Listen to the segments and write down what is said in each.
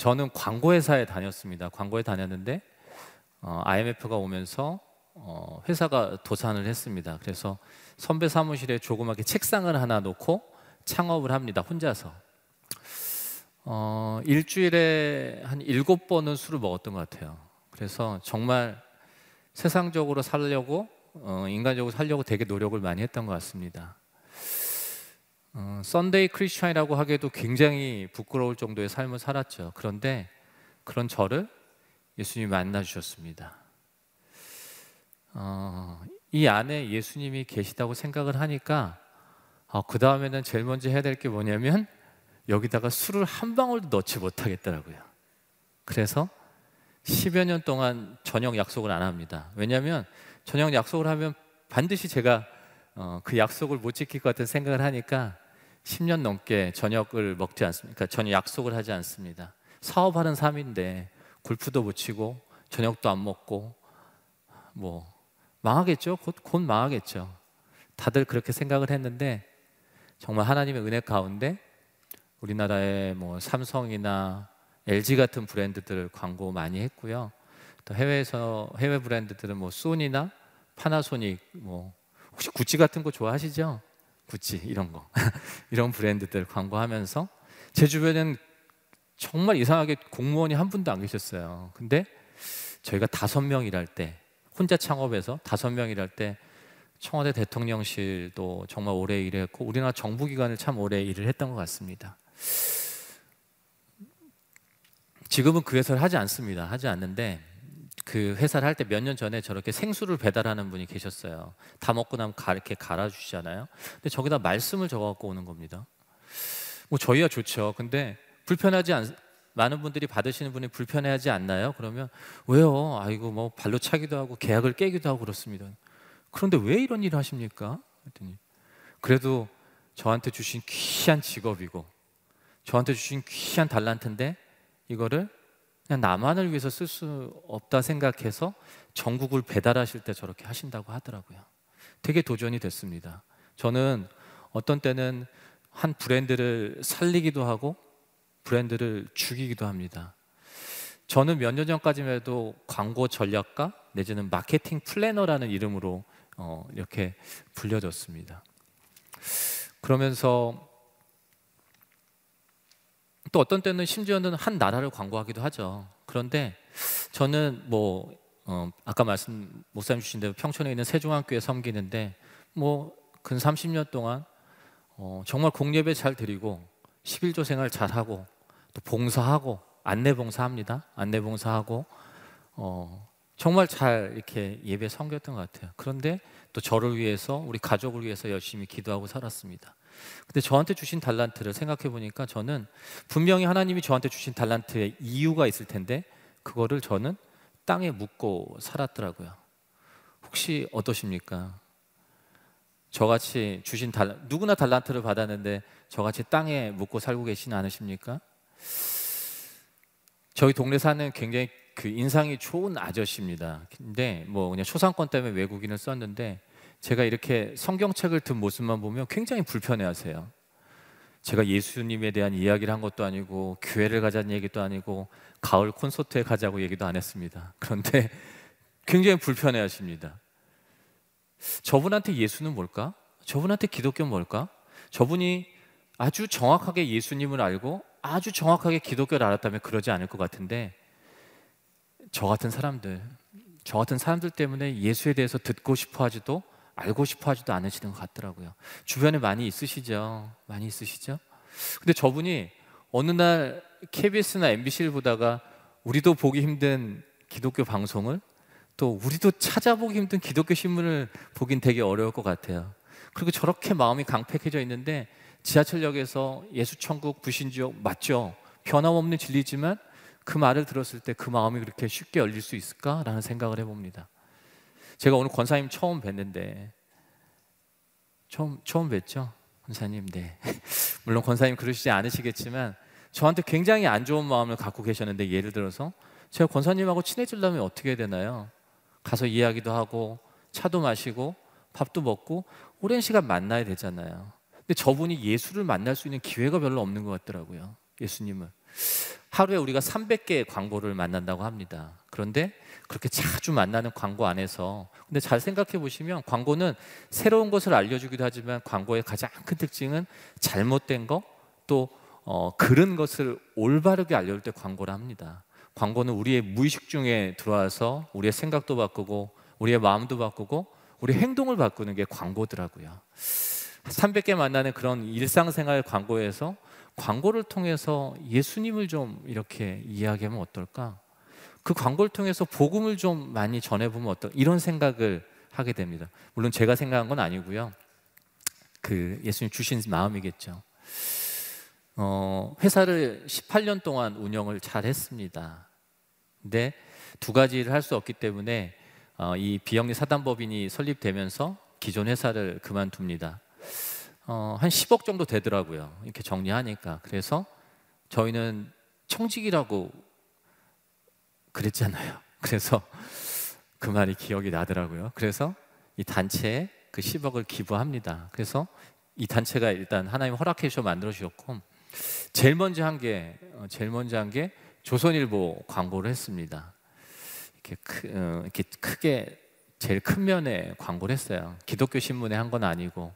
저는 광고 회사에 다녔습니다. 광고에 다녔는데 어, IMF가 오면서 어, 회사가 도산을 했습니다. 그래서 선배 사무실에 조그맣게 책상을 하나 놓고 창업을 합니다. 혼자서. 어, 일주일에 한 일곱 번은 술을 먹었던 것 같아요. 그래서 정말 세상적으로 살려고 어, 인간적으로 살려고 되게 노력을 많이 했던 것 같습니다. 어, Sunday Christian이라고 하기에도 굉장히 부끄러울 정도의 삶을 살았죠. 그런데 그런 저를 예수님이 만나 주셨습니다. 어, 이 안에 예수님이 계시다고 생각을 하니까 어, 그 다음에는 제일 먼저 해야 될 게 뭐냐면 여기다가 술을 한 방울도 넣지 못하겠더라고요. 그래서 10여 년 동안 저녁 약속을 안 합니다. 왜냐하면 저녁 약속을 하면 반드시 제가 어, 그 약속을 못 지킬 것 같은 생각을 하니까 10년 넘게 저녁을 먹지 않습니까? 그러니까 저녁 약속을 하지 않습니다. 사업하는 삶인데 골프도 못 치고 저녁도 안 먹고 뭐 망하겠죠? 곧, 곧 망하겠죠. 다들 그렇게 생각을 했는데 정말 하나님의 은혜 가운데 우리나라의 뭐 삼성이나 LG 같은 브랜드들 광고 많이 했고요. 또 해외에서 해외 브랜드들은 뭐 소니나 파나소닉 뭐 혹시 구찌 같은 거 좋아하시죠? 구찌 이런 거 이런 브랜드들 광고하면서 제 주변엔 정말 이상하게 공무원이 한 분도 안 계셨어요. 근데 저희가 다섯 명 일할 때 혼자 창업해서 다섯 명 일할 때 청와대 대통령실도 정말 오래 일했고 우리나라 정부 기관을 참 오래 일을 했던 것 같습니다. 지금은 그 회사를 하지 않습니다. 하지 않는데 그 회사를 할 때 몇 년 전에 저렇게 생수를 배달하는 분이 계셨어요. 다 먹고 나면 가, 이렇게 갈아주시잖아요. 근데 저기다 말씀을 적어갖고 오는 겁니다. 뭐 저희야 좋죠. 근데 불편하지 않, 많은 분들이 받으시는 분이 불편해하지 않나요? 그러면 왜요? 아이고 뭐 발로 차기도 하고 계약을 깨기도 하고 그렇습니다. 그런데 왜 이런 일을 하십니까? 그랬더니 그래도 저한테 주신 귀한 직업이고 저한테 주신 귀한 달란트인데 이거를 그냥 나만을 위해서 쓸 수 없다 생각해서 전국을 배달하실 때 저렇게 하신다고 하더라고요. 되게 도전이 됐습니다. 저는 어떤 때는 한 브랜드를 살리기도 하고 브랜드를 죽이기도 합니다. 저는 몇 년 전까지만 해도 광고 전략가 내지는 마케팅 플래너라는 이름으로 어, 이렇게 불려졌습니다. 그러면서 또 어떤 때는 심지어는 한 나라를 광고하기도 하죠. 그런데 저는 뭐 어, 아까 말씀 목사님 주신 대로 평촌에 있는 세종학교에 섬기는데 뭐 근 30년 동안 어, 정말 공예배 잘 드리고 11조 생활 잘 하고 또 봉사하고 안내 봉사합니다. 안내 봉사하고 어, 정말 잘 이렇게 예배 섬겼던 것 같아요. 그런데 또 저를 위해서 우리 가족을 위해서 열심히 기도하고 살았습니다. 근데 저한테 주신 달란트를 생각해 보니까 저는 분명히 하나님이 저한테 주신 달란트에 이유가 있을 텐데 그거를 저는 땅에 묻고 살았더라고요. 혹시 어떠십니까? 저같이 주신 달 누구나 달란트를 받았는데 저같이 땅에 묻고 살고 계시는 않으십니까? 저희 동네 사는 굉장히 그 인상이 좋은 아저씨입니다. 근데 뭐 그냥 초상권 때문에 외국인을 썼는데 제가 이렇게 성경책을 든 모습만 보면 굉장히 불편해하세요. 제가 예수님에 대한 이야기를 한 것도 아니고 교회를 가자는 얘기도 아니고 가을 콘서트에 가자고 얘기도 안 했습니다. 그런데 굉장히 불편해하십니다. 저분한테 예수는 뭘까? 저분한테 기독교는 뭘까? 저분이 아주 정확하게 예수님을 알고 아주 정확하게 기독교를 알았다면 그러지 않을 것 같은데 저 같은 사람들, 저 같은 사람들 때문에 예수에 대해서 듣고 싶어 하지도 알고 싶어 하지도 않으시는 것 같더라고요. 주변에 많이 있으시죠? 많이 있으시죠? 근데 저분이 어느 날 KBS나 MBC를 보다가 우리도 보기 힘든 기독교 방송을 또 우리도 찾아보기 힘든 기독교 신문을 보긴 되게 어려울 것 같아요. 그리고 저렇게 마음이 강팍해져 있는데 지하철역에서 예수 천국 부신지옥 맞죠? 변함없는 진리지만 그 말을 들었을 때 그 마음이 그렇게 쉽게 열릴 수 있을까라는 생각을 해봅니다. 제가 오늘 권사님 처음 뵀는데 처음 처음 뵀죠, 권사님. 네. 물론 권사님 그러시지 않으시겠지만 저한테 굉장히 안 좋은 마음을 갖고 계셨는데 예를 들어서 제가 권사님하고 친해지려면 어떻게 되나요? 가서 이야기도 하고 차도 마시고 밥도 먹고 오랜 시간 만나야 되잖아요. 근데 저분이 예수를 만날 수 있는 기회가 별로 없는 것 같더라고요. 예수님을. 하루에 우리가 300개의 광고를 만난다고 합니다. 그런데 그렇게 자주 만나는 광고 안에서 근데 잘 생각해 보시면 광고는 새로운 것을 알려주기도 하지만 광고의 가장 큰 특징은 잘못된 거또 어, 그런 것을 올바르게 알려줄 때 광고를 합니다. 광고는 우리의 무의식 중에 들어와서 우리의 생각도 바꾸고 우리의 마음도 바꾸고 우리 행동을 바꾸는 게 광고더라고요. 300개 만나는 그런 일상생활 광고에서 광고를 통해서 예수님을 좀 이렇게 이야기하면 어떨까? 그 광고를 통해서 복음을 좀 많이 전해보면 어떨까? 이런 생각을 하게 됩니다. 물론 제가 생각한 건 아니고요. 그 예수님 주신 마음이겠죠. 어, 회사를 18년 동안 운영을 잘 했습니다. 근데 두 가지를 할 수 없기 때문에 어, 이 비영리 사단법인이 설립되면서 기존 회사를 그만둡니다. 어, 한 10억 정도 되더라고요. 이렇게 정리하니까. 그래서 저희는 청직이라고 그랬잖아요. 그래서 그 말이 기억이 나더라고요. 그래서 이 단체에 그 10억을 기부합니다. 그래서 이 단체가 일단 하나님 허락해 주셔 만들어 주셨고 제일 먼저 한 게 제일 먼저 한 게 조선일보 광고를 했습니다. 이렇게, 크, 어, 이렇게 크게 제일 큰 면에 광고를 했어요. 기독교 신문에 한 건 아니고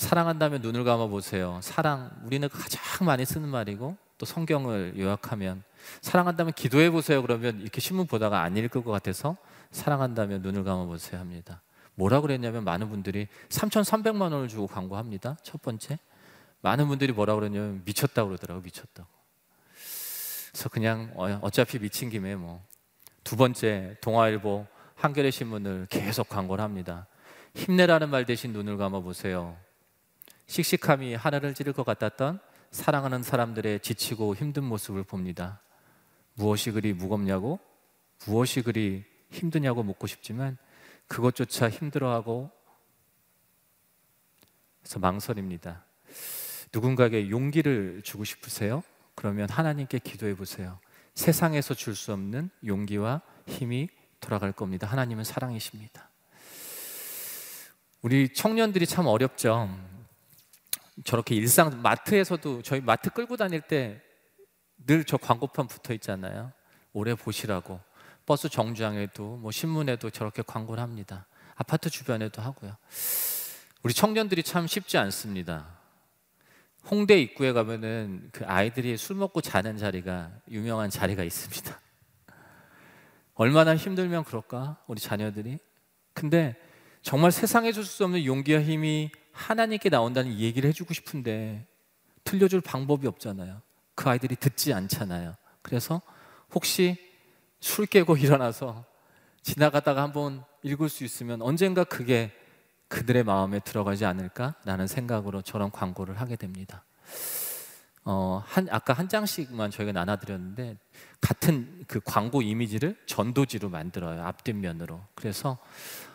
사랑한다면 눈을 감아 보세요. 사랑 우리는 가장 많이 쓰는 말이고 또 성경을 요약하면 사랑한다면 기도해 보세요. 그러면 이렇게 신문 보다가 안 읽을 것 같아서 사랑한다면 눈을 감아 보세요 합니다. 뭐라 그랬냐면 많은 분들이 3,300만 원을 주고 광고합니다. 첫 번째. 많은 분들이 뭐라 그러냐면 미쳤다 그러더라고 미쳤다고. 그래서 그냥 어, 어차피 미친 김에 뭐 두 번째 동아일보 한겨레 신문을 계속 광고를 합니다. 힘내라는 말 대신 눈을 감아 보세요. 씩씩함이 하늘을 찌를 것 같았던 사랑하는 사람들의 지치고 힘든 모습을 봅니다. 무엇이 그리 무겁냐고, 무엇이 그리 힘드냐고 묻고 싶지만 그것조차 힘들어하고 그래서 망설입니다. 누군가에게 용기를 주고 싶으세요? 그러면 하나님께 기도해 보세요. 세상에서 줄 수 없는 용기와 힘이 돌아갈 겁니다. 하나님은 사랑이십니다. 우리 청년들이 참 어렵죠. 저렇게 일상 마트에서도 저희 마트 끌고 다닐 때 늘 저 광고판 붙어 있잖아요. 오래 보시라고. 버스 정류장에도 뭐 신문에도 저렇게 광고를 합니다. 아파트 주변에도 하고요. 우리 청년들이 참 쉽지 않습니다. 홍대 입구에 가면은 그 아이들이 술 먹고 자는 자리가 유명한 자리가 있습니다. 얼마나 힘들면 그럴까? 우리 자녀들이. 근데 정말 세상에 줄 수 없는 용기와 힘이 하나님께 나온다는 얘기를 해주고 싶은데 들려줄 방법이 없잖아요. 그 아이들이 듣지 않잖아요. 그래서 혹시 술 깨고 일어나서 지나가다가 한번 읽을 수 있으면 언젠가 그게 그들의 마음에 들어가지 않을까라는 생각으로 저런 광고를 하게 됩니다. 어, 한, 아까 한 장씩만 저희가 나눠드렸는데 같은 그 광고 이미지를 전도지로 만들어요 앞뒷면으로. 그래서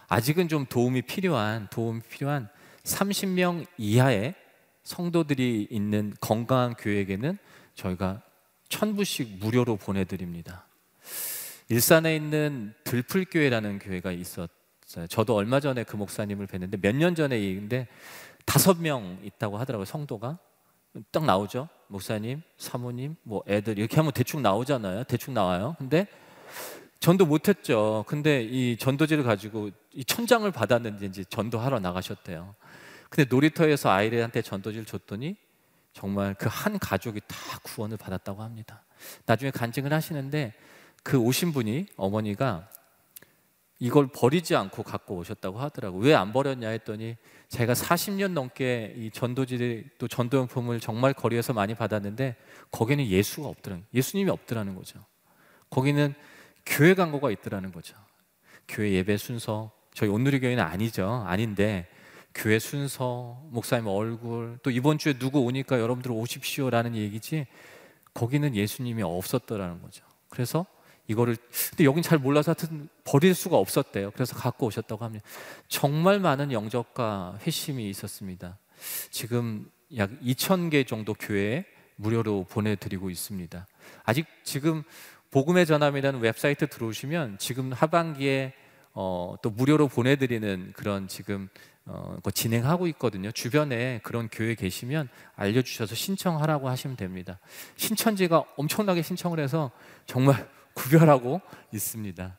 아직은 좀 도움이 필요한 도움이 필요한 30명 이하의 성도들이 있는 건강한 교회에게는 저희가 천부씩 무료로 보내드립니다. 일산에 있는 들풀교회라는 교회가 있었어요. 저도 얼마 전에 그 목사님을 뵀는데 몇 년 전에 얘기인데 다섯 명 있다고 하더라고요. 성도가 딱 나오죠. 목사님, 사모님, 뭐 애들 이렇게 하면 대충 나오잖아요. 대충 나와요. 근데 전도 못했죠. 근데 이 전도지를 가지고 이 천장을 받았는지 전도하러 나가셨대요. 근데 놀이터에서 아이들한테 전도지를 줬더니 정말 그 한 가족이 다 구원을 받았다고 합니다. 나중에 간증을 하시는데 그 오신 분이 어머니가 이걸 버리지 않고 갖고 오셨다고 하더라고. 왜 안 버렸냐 했더니 제가 40년 넘게 이 전도지 또 전도용품을 정말 거리에서 많이 받았는데 거기는 예수가 없더라. 예수님이 없더라는 거죠. 거기는 교회 광고가 있더라는 거죠. 교회 예배 순서 저희 온누리 교회는 아니죠. 아닌데 교회 순서, 목사님 얼굴, 또 이번 주에 누구 오니까 여러분들 오십시오라는 얘기지 거기는 예수님이 없었더라는 거죠. 그래서 이거를 근데 여긴 잘 몰라서 하여튼 버릴 수가 없었대요. 그래서 갖고 오셨다고 합니다. 정말 많은 영접과 회심이 있었습니다. 지금 약 2천 개 정도 교회에 무료로 보내드리고 있습니다. 아직 지금 복음의 전함이라는 웹사이트 들어오시면 지금 하반기에 어, 또 무료로 보내드리는 그런 지금 어, 거 진행하고 있거든요. 주변에 그런 교회 계시면 알려주셔서 신청하라고 하시면 됩니다. 신천지가 엄청나게 신청을 해서 정말 구별하고 있습니다.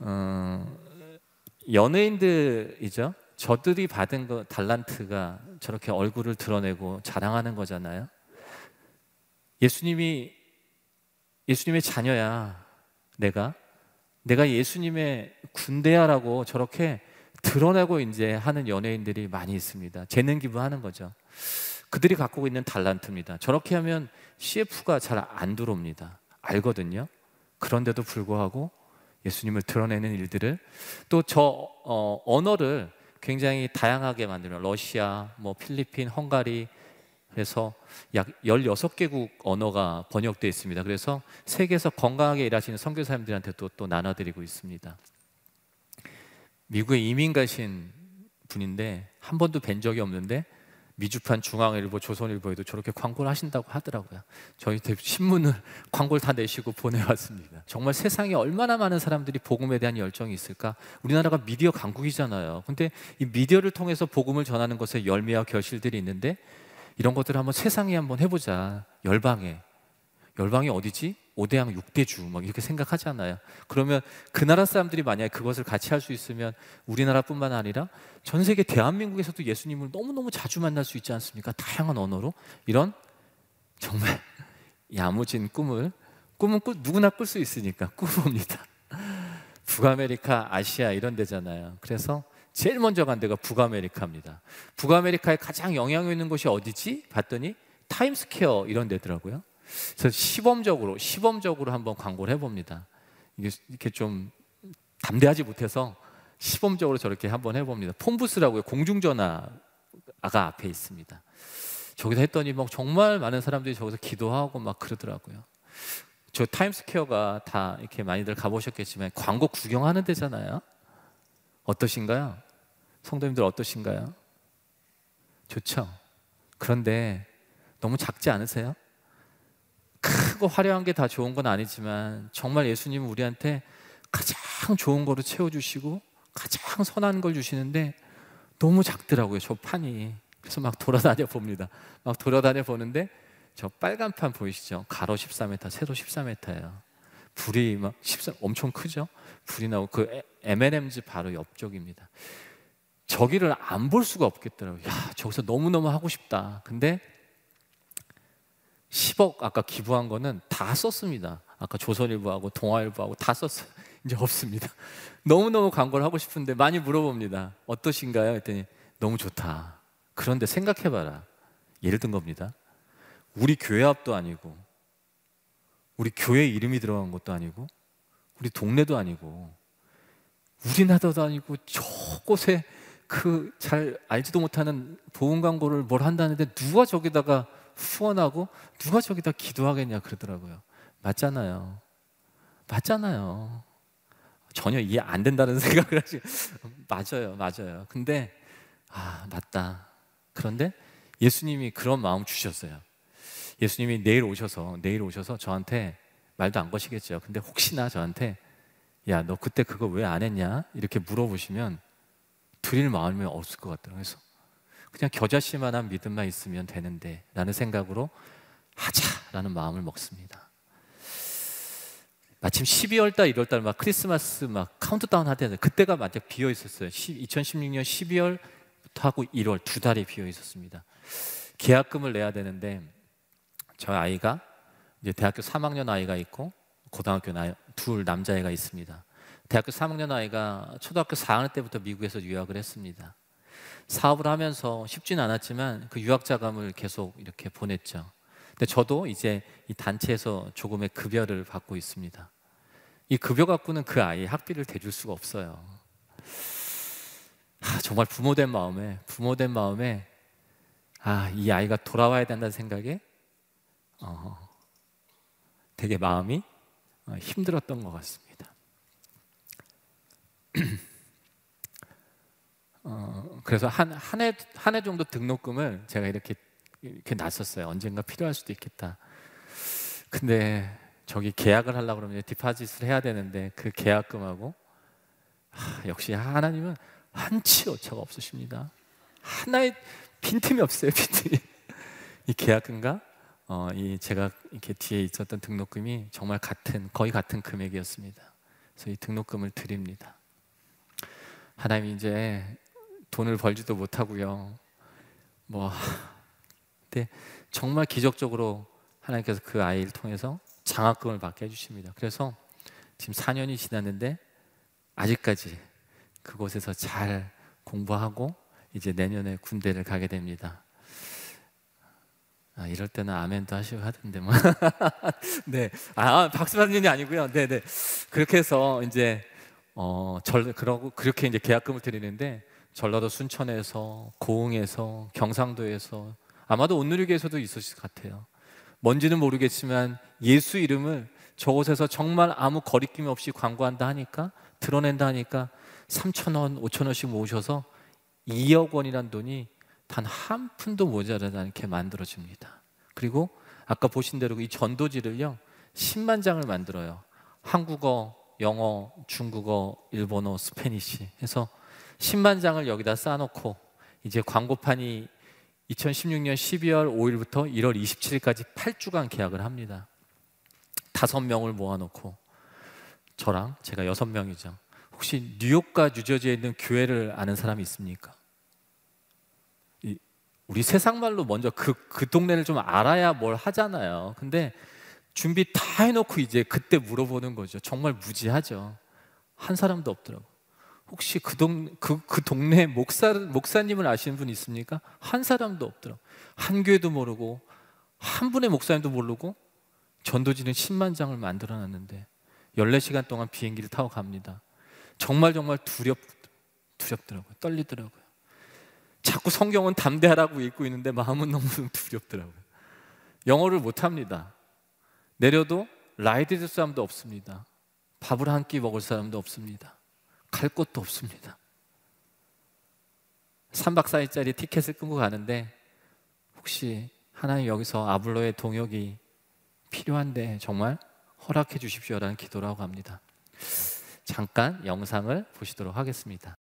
어, 연예인들이죠. 저들이 받은 그 달란트가 저렇게 얼굴을 드러내고 자랑하는 거잖아요. 예수님이 예수님의 자녀야. 내가 내가 예수님의 군대야라고 저렇게 드러내고 이제 하는 연예인들이 많이 있습니다. 재능 기부하는 거죠. 그들이 갖고 있는 달란트입니다. 저렇게 하면 CF가 잘 안 들어옵니다. 알거든요. 그런데도 불구하고 예수님을 드러내는 일들을 또저 어, 언어를 굉장히 다양하게 만들면 러시아, 뭐 필리핀, 헝가리 해서 약 16개국 언어가 번역되어 있습니다. 그래서 세계에서 건강하게 일하시는 선교사님들한테 또, 또 나눠드리고 있습니다. 미국에 이민 가신 분인데 한 번도 뵌 적이 없는데 미주판 중앙일보 조선일보에도 저렇게 광고를 하신다고 하더라고요. 저희 신문을 광고를 다 내시고 보내왔습니다. 정말 세상에 얼마나 많은 사람들이 복음에 대한 열정이 있을까? 우리나라가 미디어 강국이잖아요. 근데 이 미디어를 통해서 복음을 전하는 것에 열매와 결실들이 있는데 이런 것들을 한번 세상에 한번 해보자. 열방에. 열방이 어디지? 5대양 6대주 막 이렇게 생각하잖아요. 그러면 그 나라 사람들이 만약에 그것을 같이 할 수 있으면 우리나라뿐만 아니라 전 세계 대한민국에서도 예수님을 너무너무 자주 만날 수 있지 않습니까? 다양한 언어로 이런 정말 야무진 꿈을 꿈은 꾸, 누구나 꿀 수 있으니까 꾸봅니다. 북아메리카, 아시아 이런 데잖아요. 그래서 제일 먼저 간 데가 북아메리카입니다. 북아메리카에 가장 영향력 있는 곳이 어디지? 봤더니 타임스퀘어 이런 데더라고요. 그래서 시범적으로 시범적으로 한번 광고를 해봅니다. 이게 이렇게 좀 담대하지 못해서 시범적으로 저렇게 한번 해봅니다. phone booth라고요. 공중전화가 앞에 있습니다. 저기서 했더니 막 정말 많은 사람들이 저기서 기도하고 막 그러더라고요. 저 타임스퀘어가 다 이렇게 많이들 가보셨겠지만 광고 구경하는 데잖아요. 어떠신가요? 성도님들 어떠신가요? 좋죠? 그런데 너무 작지 않으세요? 크고 화려한 게 다 좋은 건 아니지만 정말 예수님은 우리한테 가장 좋은 거로 채워주시고 가장 선한 걸 주시는데 너무 작더라고요 저 판이 그래서 막 돌아다녀 봅니다 막 돌아다녀 보는데 저 빨간 판 보이시죠 가로 14m 세로 14m예요 불이 막 14, 엄청 크죠 불이 나고 그 M&M's 바로 옆쪽입니다 저기를 안 볼 수가 없겠더라고요 야 저기서 너무너무 하고 싶다 근데 10억 아까 기부한 거는 다 썼습니다. 아까 조선일보하고 동아일보하고 다 썼어요. 이제 없습니다. 너무너무 광고를 하고 싶은데 많이 물어봅니다. 어떠신가요? 했더니 너무 좋다. 그런데 생각해봐라. 예를 든 겁니다. 우리 교회 앞도 아니고, 우리 교회 이름이 들어간 것도 아니고, 우리 동네도 아니고, 우리나라도 아니고, 저곳에 그 잘 알지도 못하는 보험 광고를 뭘 한다는데 누가 저기다가 후원하고 누가 저기다 기도하겠냐 그러더라고요. 맞잖아요. 맞잖아요. 전혀 이해 안 된다는 생각을 하시 맞아요, 맞아요. 근데 아 맞다. 그런데 예수님이 그런 마음 주셨어요. 예수님이 내일 오셔서 내일 오셔서 저한테 말도 안 거시겠죠. 근데 혹시나 저한테 야 너 그때 그거 왜 안 했냐 이렇게 물어보시면 드릴 마음이 없을 것 같더라고요. 그래서 그냥 겨자씨만한 믿음만 있으면 되는데 라는 생각으로 하자라는 마음을 먹습니다. 마침 12월 달, 1월 달 막 크리스마스 막 카운트다운 하는데 그때가 마냥 비어 있었어요. 2016년 12월부터 하고 1월 두 달이 비어 있었습니다. 계약금을 내야 되는데 저 아이가 이제 대학교 3학년 아이가 있고 고등학교 둘 남자애가 있습니다. 대학교 3학년 아이가 초등학교 4학년 때부터 미국에서 유학을 했습니다. 사업을 하면서 쉽지는 않았지만 그 유학 자금을 계속 이렇게 보냈죠. 근데 저도 이제 이 단체에서 조금의 급여를 받고 있습니다. 이 급여 갖고는 그 아이의 학비를 대줄 수가 없어요. 아, 정말 부모된 마음에 부모된 마음에 아, 이 아이가 돌아와야 된다는 생각에 어, 되게 마음이 어, 힘들었던 것 같습니다. 어, 그래서 한 한 해 한 해 정도 등록금을 제가 이렇게 이렇게 놨었어요. 언젠가 필요할 수도 있겠다. 근데 저기 계약을 하려고 그러면 디파짓을 해야 되는데 그 계약금하고 아, 하, 역시 하나님은 한치 오차가 없으십니다. 하나의 빈틈이 없어요, 빈틈이. 이 계약금과 어, 이 제가 이렇게 뒤에 있었던 등록금이 정말 같은 거의 같은 금액이었습니다. 그래서 이 등록금을 드립니다. 하나님 이제 돈을 벌지도 못하고요. 뭐 근데 정말 기적적으로 하나님께서 그 아이를 통해서 장학금을 받게 해주십니다. 그래서 지금 4년이 지났는데 아직까지 그곳에서 잘 공부하고 이제 내년에 군대를 가게 됩니다. 아, 이럴 때는 아멘도 하시고 하던데 뭐. 네, 아 박수 받는 일이 아니고요. 네, 네. 그렇게 해서 이제 어, 절 그러고 그렇게 이제 계약금을 드리는데 전라도 순천에서 고흥에서 경상도에서 아마도 온누리교에서도 있었을 것 같아요. 뭔지는 모르겠지만 예수 이름을 저곳에서 정말 아무 거리낌 없이 광고한다 하니까 드러낸다 하니까 3천 원, 5천 원씩 모으셔서 2억 원이란 돈이 단 한 푼도 모자라지 않게 만들어집니다. 그리고 아까 보신 대로 이 전도지를요 10만 장을 만들어요. 한국어, 영어, 중국어, 일본어, 스페니시 해서 10만 장을 여기다 쌓아놓고 이제 광고판이 2016년 12월 5일부터 1월 27일까지 8주간 계약을 합니다. 다섯 명을 모아놓고 저랑 제가 여섯 명이죠. 혹시 뉴욕과 뉴저지에 있는 교회를 아는 사람이 있습니까? 우리 세상 말로 먼저 그, 그 동네를 좀 알아야 뭘 하잖아요. 근데 준비 다 해놓고 이제 그때 물어보는 거죠. 정말 무지하죠. 한 사람도 없더라고. 혹시 그 동, 그, 그 동네 목사, 목사님을 아시는 분 있습니까? 한 사람도 없더라고. 한 교회도 모르고, 한 분의 목사님도 모르고, 전도지는 10만 장을 만들어 놨는데, 14시간 동안 비행기를 타고 갑니다. 정말 정말 두렵, 두렵더라고요. 떨리더라고요. 자꾸 성경은 담대하라고 읽고 있는데 마음은 너무 두렵더라고요. 영어를 못 합니다. 내려도 라이드 줄 사람도 없습니다. 밥을 한 끼 먹을 사람도 없습니다. 갈 곳도 없습니다. 3박 4일짜리 티켓을 끊고 가는데 혹시 하나님 여기서 아블로의 동역이 필요한데 정말 허락해 주십시오라는 기도를 하고 갑니다. 잠깐 영상을 보시도록 하겠습니다.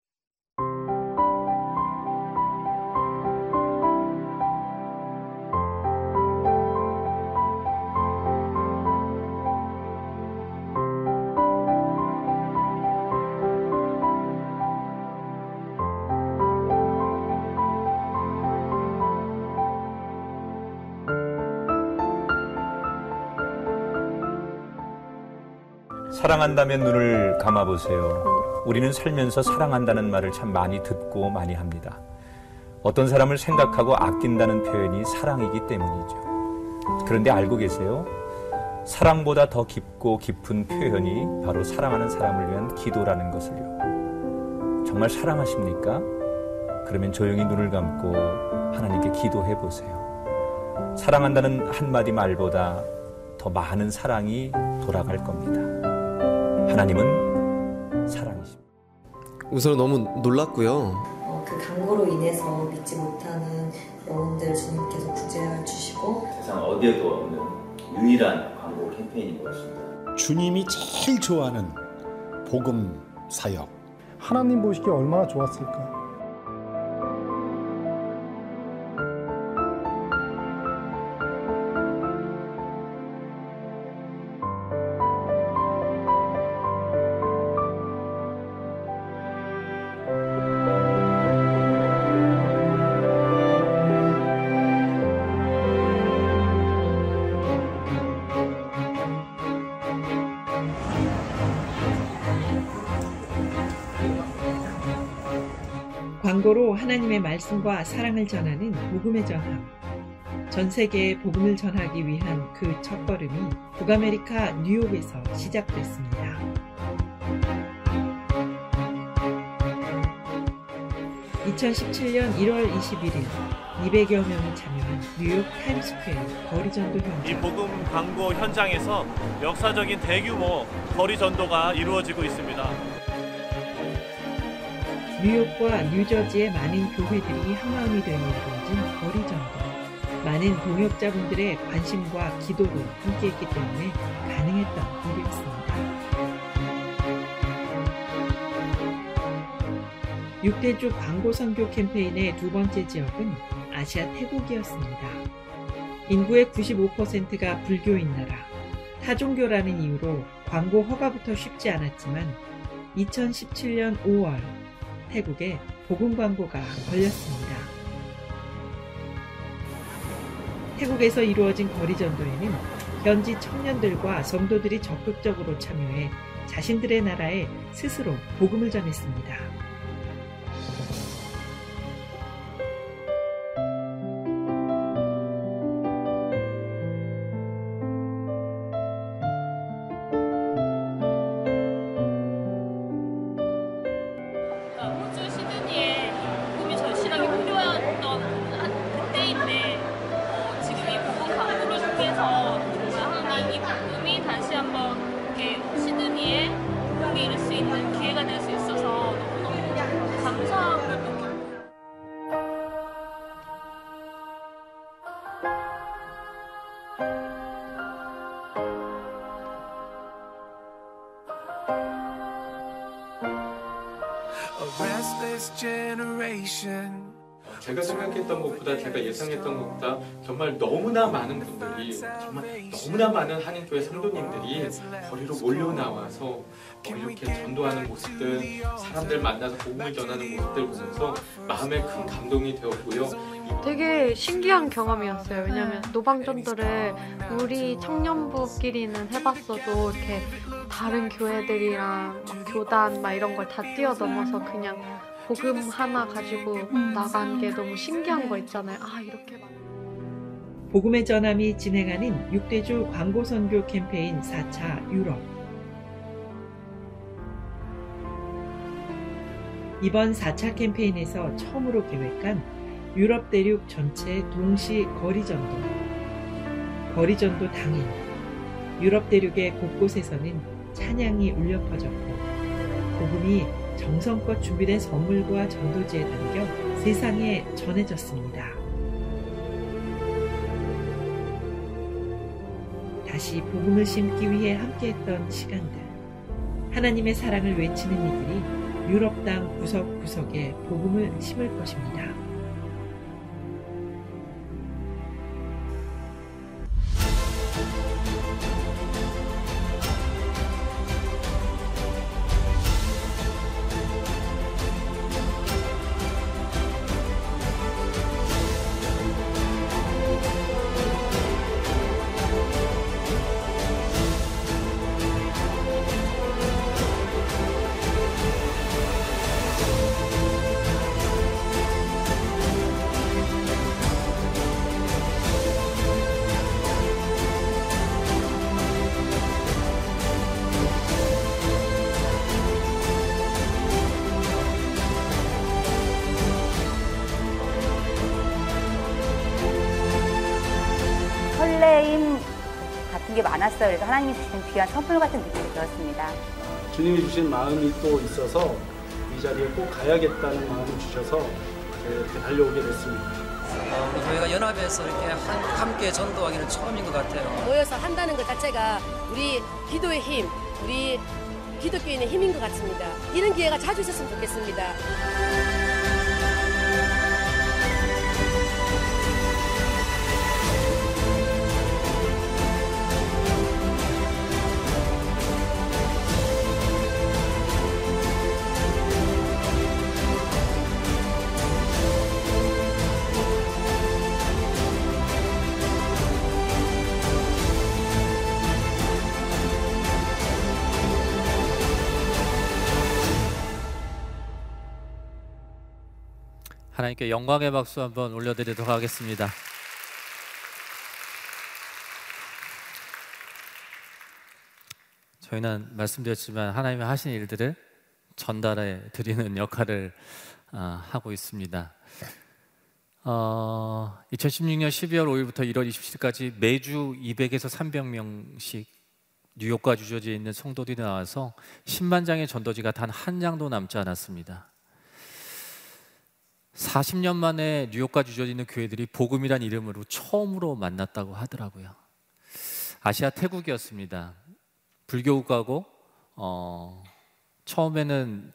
사랑한다면 눈을 감아보세요. 우리는 살면서 사랑한다는 말을 참 많이 듣고 많이 합니다. 어떤 사람을 생각하고 아낀다는 표현이 사랑이기 때문이죠. 그런데 알고 계세요? 사랑보다 더 깊고 깊은 표현이 바로 사랑하는 사람을 위한 기도라는 것을요. 정말 사랑하십니까? 그러면 조용히 눈을 감고 하나님께 기도해 보세요. 사랑한다는 한마디 말보다 더 많은 사랑이 돌아갈 겁니다. 하나님은 사랑이십니다. 우선 너무 놀랐고요. 어, 그 강고로 인해서 믿지 못하는 영혼들 주님께서 구제해 주시고 세상 어디에도 없는 유일한 광고 캠페인인 것 같습니다. 주님이 제일 좋아하는 복음 사역. 하나님 보시기에 얼마나 좋았을까. 하나님의 말씀과 사랑을 전하는 복음의 전함. 전 세계에 복음을 전하기 위한 그 첫걸음이 북아메리카 뉴욕에서 시작됐습니다. 2017년 1월 21일 200여 명이 참여한 뉴욕 타임스퀘어 거리 전도 현장. 이 복음 광고 현장에서 역사적인 대규모 거리 전도가 이루어지고 있습니다. 뉴욕과 뉴저지의 많은 교회들이 한마음이 되어 이루어진 거리 전도. 많은 동역자분들의 관심과 기도로 함께했기 때문에 가능했던 일이었습니다. 육대주 광고 선교 캠페인의 두 번째 지역은 아시아 태국이었습니다. 인구의 95%가 불교인 나라, 타종교라는 이유로 광고 허가부터 쉽지 않았지만 2017년 5월 태국에 복음 광고가 걸렸습니다. 태국에서 이루어진 거리 전도에는 현지 청년들과 성도들이 적극적으로 참여해 자신들의 나라에 스스로 복음을 전했습니다. 정말 너무나 많은 한인교회 성도님들이 거리로 몰려 나와서 어, 이렇게 전도하는 모습들 사람들 만나서 복음을 전하는 모습들 보면서 마음에 큰 감동이 되었고요. 되게 신기한 경험이었어요. 왜냐면 노방전도를 우리 청년부끼리는 해봤어도 이렇게 다른 교회들이랑 막 교단 막 이런 걸 다 뛰어넘어서 그냥 복음 하나 가지고 나간 게 너무 신기한 거 있잖아요. 아 이렇게 막. 복음의 전함이 진행하는 육대주 광고 선교 캠페인 4차 유럽. 이번 4차 캠페인에서 처음으로 계획한 유럽 대륙 전체 동시 거리 전도. 거리 전도 당일 유럽 대륙의 곳곳에서는 찬양이 울려 퍼졌고 복음이 정성껏 준비된 선물과 전도지에 담겨 세상에 전해졌습니다. 다시 복음을 심기 위해 함께했던 시간들. 하나님의 사랑을 외치는 이들이 유럽 땅 구석구석에 복음을 심을 것입니다. 게 많았어요. 그래서 하나님이 주신 귀한 선물 같은 느낌이 들었습니다. 주님이 주신 마음이 또 있어서 이 자리에 꼭 가야겠다는 마음을 주셔서 이렇게 달려오게 됐습니다. 어, 우리 교회가 연합해서 이렇게 한- 함께 전도하기는 처음인 것 같아요. 모여서 한다는 것 자체가 우리 기도의 힘, 우리 기독교인의 힘인 것 같습니다. 이런 기회가 자주 있었으면 좋겠습니다. 하나님께 영광의 박수 한번 올려드리도록 하겠습니다. 저희는 말씀드렸지만 하나님이 하신 일들을 전달해 드리는 역할을 아, 하고 있습니다. 어, 2016년 12월 5일부터 1월 27일까지 매주 200에서 300명씩 뉴욕과 뉴저지에 있는 성도들이 나와서 10만 장의 전도지가 단 한 장도 남지 않았습니다. 40년 만에 뉴욕과 뉴저지 있는 교회들이 복음이란 이름으로 처음으로 만났다고 하더라고요. 아시아 태국이었습니다. 불교 국가고 어, 처음에는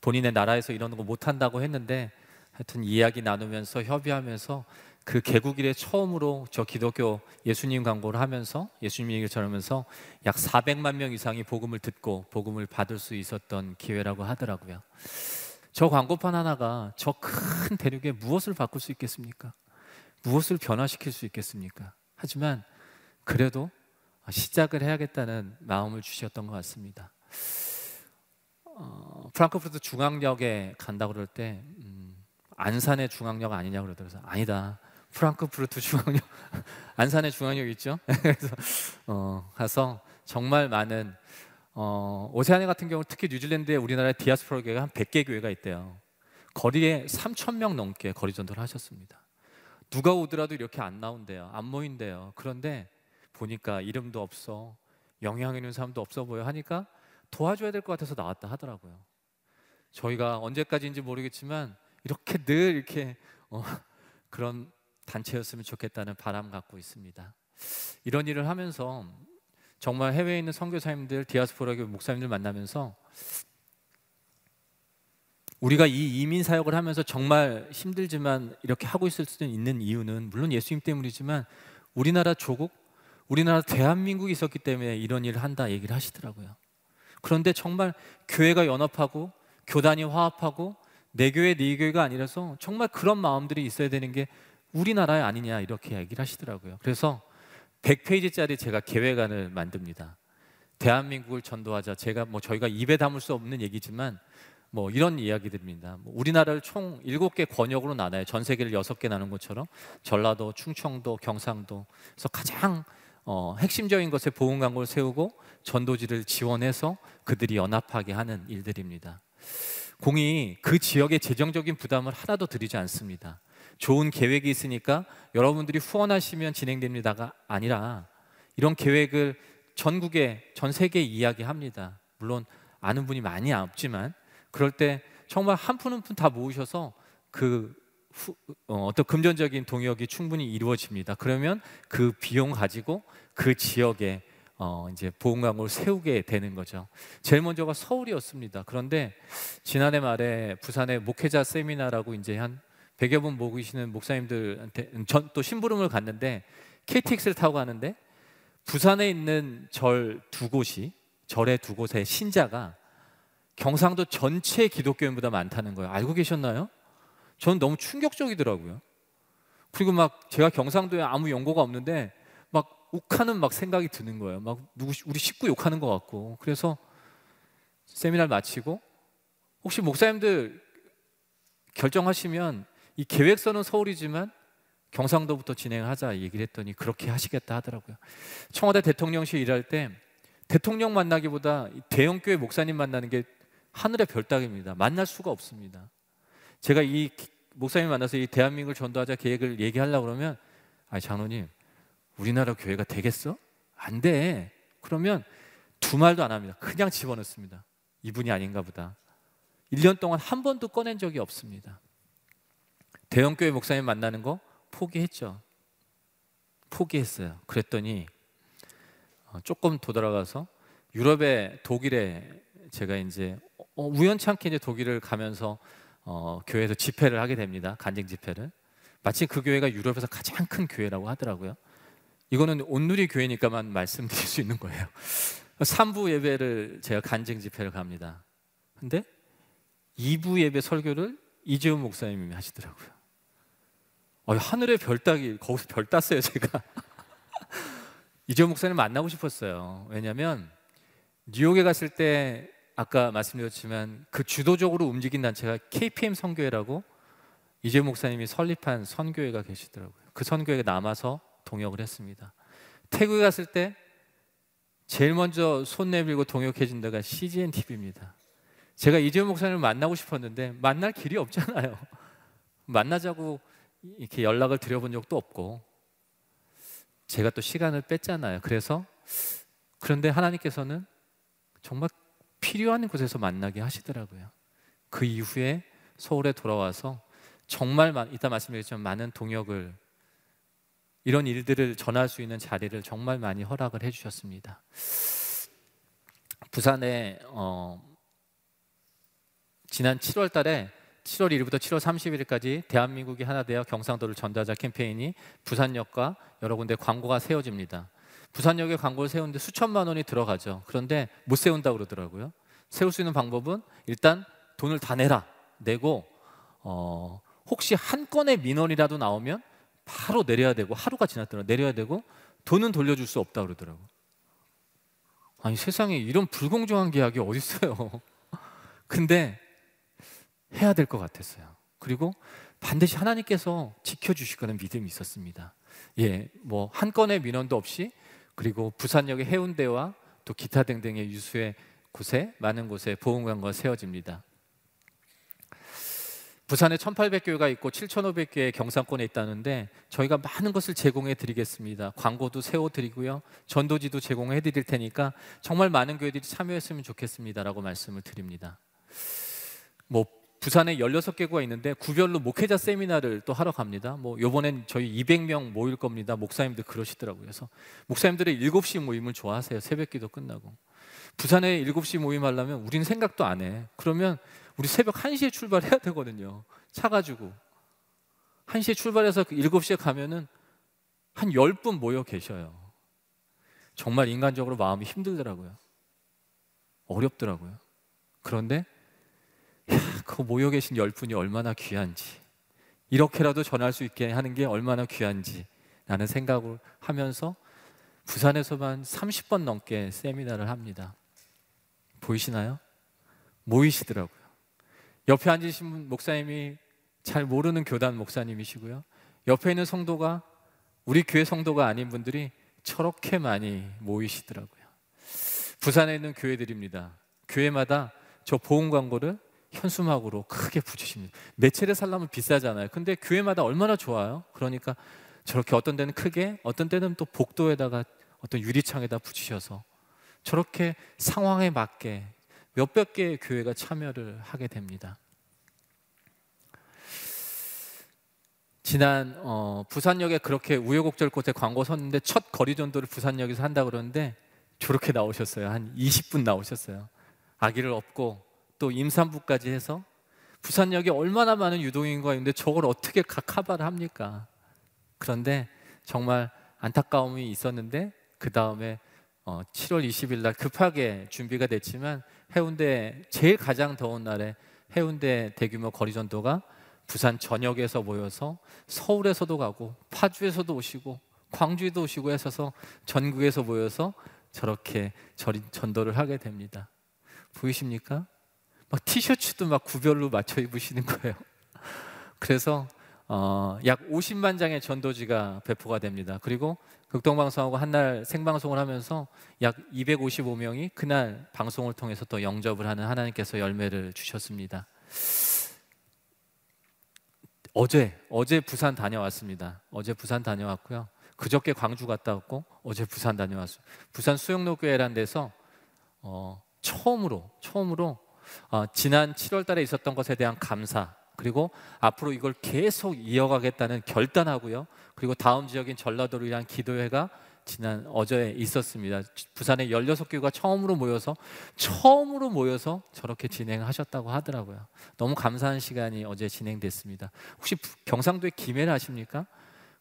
본인의 나라에서 이런 거 못한다고 했는데 하여튼 이야기 나누면서 협의하면서 그 개국 이래 처음으로 저 기독교 예수님 광고를 하면서 예수님 얘기를 전하면서 약 400만 명 이상이 복음을 듣고 복음을 받을 수 있었던 기회라고 하더라고요. 저 광고판 하나가 저 큰 대륙에 무엇을 바꿀 수 있겠습니까? 무엇을 변화시킬 수 있겠습니까? 하지만 그래도 시작을 해야겠다는 마음을 주셨던 것 같습니다. 어, 프랑크푸르트 중앙역에 간다 그럴 때 음, 안산의 중앙역 아니냐 그러더라고요. 아니다. 프랑크푸르트 중앙역 안산의 중앙역 있죠. 그래서 어, 가서 정말 많은 어, 오세아니 같은 경우 특히 뉴질랜드에 우리나라의 디아스포라 교회가 한 100개 교회가 있대요. 거리에 3천 명 넘게 거리 전도를 하셨습니다. 누가 오더라도 이렇게 안 나온대요. 안 모인대요. 그런데 보니까 이름도 없어 영향 있는 사람도 없어 보여 하니까 도와줘야 될 것 같아서 나왔다 하더라고요. 저희가 언제까지인지 모르겠지만 이렇게 늘 이렇게 어, 그런 단체였으면 좋겠다는 바람 갖고 있습니다. 이런 일을 하면서 정말 해외에 있는 선교사님들, 디아스포라 교 목사님들 만나면서 우리가 이 이민 사역을 하면서 정말 힘들지만 이렇게 하고 있을 수 있는 이유는 물론 예수님 때문이지만 우리나라 조국, 우리나라 대한민국이 있었기 때문에 이런 일을 한다 얘기를 하시더라고요. 그런데 정말 교회가 연합하고 교단이 화합하고 내 교회 네 교회가 아니라서 정말 그런 마음들이 있어야 되는 게 우리나라에 아니냐 이렇게 얘기를 하시더라고요. 그래서 100페이지짜리 제가 계획안을 만듭니다. 대한민국을 전도하자. 제가 뭐 저희가 입에 담을 수 없는 얘기지만 뭐 이런 이야기들입니다. 뭐 우리나라를 총 7개 권역으로 나눠요. 전 세계를 6개 나눈 것처럼 전라도, 충청도, 경상도. 그래서 가장 어, 핵심적인 것에 보훈 광고를 세우고 전도지를 지원해서 그들이 연합하게 하는 일들입니다. 공이 그 지역의 재정적인 부담을 하나도 드리지 않습니다. 좋은 계획이 있으니까 여러분들이 후원하시면 진행됩니다가 아니라 이런 계획을 전국에 전 세계에 이야기합니다. 물론 아는 분이 많이 없지만 그럴 때 정말 한 푼 한 푼 다 모으셔서 그 후, 어, 떤 금전적인 동역이 충분히 이루어집니다. 그러면 그 비용 가지고 그 지역에 어, 이제 보험 광고를 세우게 되는 거죠. 제일 먼저가 서울이었습니다. 그런데 지난해 말에 부산에 목회자 세미나라고 이제 한 100여 분 모이시는 목사님들한테 전 또 심부름을 갔는데 KTX를 타고 가는데 부산에 있는 절 두 곳이 절의 두 곳의 신자가 경상도 전체 기독교인보다 많다는 거예요. 알고 계셨나요? 저는 너무 충격적이더라고요. 그리고 막 제가 경상도에 아무 연고가 없는데 막 욱하는 막 생각이 드는 거예요. 막 누구 우리 식구 욕하는 것 같고. 그래서 세미나를 마치고 혹시 목사님들 결정하시면 이 계획서는 서울이지만 경상도부터 진행하자 얘기를 했더니 그렇게 하시겠다 하더라고요. 청와대 대통령실 일할 때 대통령 만나기보다 대형 교회 목사님 만나는 게 하늘의 별따기입니다. 만날 수가 없습니다. 제가 이 목사님 만나서 이 대한민국을 전도하자 계획을 얘기하려고 그러면 아 장로님 우리나라 교회가 되겠어? 안 돼. 그러면 두 말도 안 합니다. 그냥 집어넣습니다. 이분이 아닌가 보다. 1년 동안 한 번도 꺼낸 적이 없습니다. 대형교회 목사님 만나는 거 포기했죠. 포기했어요. 그랬더니 어, 조금 도돌아가서 유럽의 독일에 제가 이제 어, 우연찮게 이제 독일을 가면서 어, 교회에서 집회를 하게 됩니다. 간증 집회를. 마치 그 교회가 유럽에서 가장 큰 교회라고 하더라고요. 이거는 온누리 교회니까만 말씀드릴 수 있는 거예요. 3부 예배를 제가 간증 집회를 갑니다. 근데 2부 예배 설교를 이재훈 목사님이 하시더라고요. 어, 하늘의 별 따기 거기서 별 땄어요 제가. 이재훈 목사님 만나고 싶었어요. 왜냐하면 뉴욕에 갔을 때 아까 말씀드렸지만 그 주도적으로 움직인 단체가 KPM 선교회라고 이재 목사님이 설립한 선교회가 계시더라고요. 그 선교회가 남아서 동역을 했습니다. 태국에 갔을 때 제일 먼저 손 내밀고 동역해 준 데가 CGN TV입니다. 제가 이재 목사님을 만나고 싶었는데 만날 길이 없잖아요. 만나자고 이렇게 연락을 드려본 적도 없고 제가 또 시간을 뺐잖아요. 그래서 그런데 하나님께서는 정말 필요한 곳에서 만나게 하시더라고요. 그 이후에 서울에 돌아와서 정말 이따 말씀드렸지만 많은 동역을 이런 일들을 전할 수 있는 자리를 정말 많이 허락을 해주셨습니다. 부산에 어, 지난 7월 달에 7월 1일부터 7월 30일까지 대한민국이 하나 되어 경상도를 전도하자 캠페인이 부산역과 여러 군데 광고가 세워집니다. 부산역에 광고를 세우는데 수천만 원이 들어가죠. 그런데 못 세운다고 그러더라고요. 세울 수 있는 방법은 일단 돈을 다 내라. 내고 어, 혹시 한 건의 민원이라도 나오면 바로 내려야 되고 하루가 지났더라 내려야 되고 돈은 돌려줄 수 없다 그러더라고. 아니 세상에 이런 불공정한 계약이 어디 있어요? 근데 해야 될 것 같았어요. 그리고 반드시 하나님께서 지켜주실 거는 믿음이 있었습니다. 예, 뭐 한 건의 민원도 없이 그리고 부산역의 해운대와 또 기타 등등의 유수의 곳에 많은 곳에 보험관과 세워집니다. 부산에 1,800교회가 있고 7,500교회 경상권에 있다는데 저희가 많은 것을 제공해 드리겠습니다. 광고도 세워 드리고요. 전도지도 제공해 드릴 테니까 정말 많은 교회들이 참여했으면 좋겠습니다라고 말씀을 드립니다. 뭐 부산에 16개구가 있는데 구별로 목회자 세미나를 또 하러 갑니다. 뭐 요번엔 저희 200명 모일 겁니다. 목사님들 그러시더라고요. 그래서 목사님들의 7시 모임을 좋아하세요. 새벽기도 끝나고. 부산에 7시 모임 하려면 우리는 생각도 안 해. 그러면 우리 새벽 1시에 출발해야 되거든요. 차 가지고. 1시에 출발해서 7시에 그 가면은 한 10분 모여 계셔요. 정말 인간적으로 마음이 힘들더라고요. 어렵더라고요. 그런데 야, 그 모여 계신 열 분이 얼마나 귀한지 이렇게라도 전할 수 있게 하는 게 얼마나 귀한지 라는 생각을 하면서 부산에서만 30번 넘게 세미나를 합니다. 보이시나요? 모이시더라고요. 옆에 앉으신 분 목사님이 잘 모르는 교단 목사님이시고요. 옆에 있는 성도가 우리 교회 성도가 아닌 분들이 저렇게 많이 모이시더라고요. 부산에 있는 교회들입니다. 교회마다 저 보험 광고를 현수막으로 크게 붙이십니다. 매체를 살려면 비싸잖아요. 근데 교회마다 얼마나 좋아요. 그러니까 저렇게 어떤 데는 크게, 어떤 때는 또 복도에다가 어떤 유리창에다 붙이셔서 저렇게 상황에 맞게 몇백 개의 교회가 참여를 하게 됩니다. 지난 어, 부산역에 그렇게 우여곡절 곳에 광고 섰는데 첫 거리 전도를 부산역에서 한다 그러는데 저렇게 나오셨어요. 한 20분 나오셨어요. 아기를 업고 또 임산부까지 해서 부산역에 얼마나 많은 유동인구가 있는데 저걸 어떻게 카바를 합니까? 그런데 정말 안타까움이 있었는데 그 다음에 어, 7월 20일 날 급하게 준비가 됐지만 해운대 제일 가장 더운 날에 해운대 대규모 거리 전도가 부산 전역에서 모여서 서울에서도 가고 파주에서도 오시고 광주에도 오시고 해서 전국에서 모여서 저렇게 전도를 하게 됩니다. 보이십니까? 막 티셔츠도 막 구별로 맞춰 입으시는 거예요. 그래서 어, 약 50만 장의 전도지가 배포가 됩니다. 그리고 극동방송하고 한 날 생방송을 하면서 약 255명이 그날 방송을 통해서 또 영접을 하는 하나님께서 열매를 주셨습니다. 어제 어제 부산 다녀왔습니다. 어제 부산 다녀왔고요. 그저께 광주 갔다 왔고 어제 부산 다녀왔어요. 부산 수영로교회라는 데서 어, 처음으로 처음으로 어, 지난 7월달에 있었던 것에 대한 감사 그리고 앞으로 이걸 계속 이어가겠다는 결단하고요. 그리고 다음 지역인 전라도를 위한 기도회가 지난 어제 있었습니다. 부산에 16교가 처음으로 모여서 처음으로 모여서 저렇게 진행하셨다고 하더라고요. 너무 감사한 시간이 어제 진행됐습니다. 혹시 경상도에 김해를 아십니까?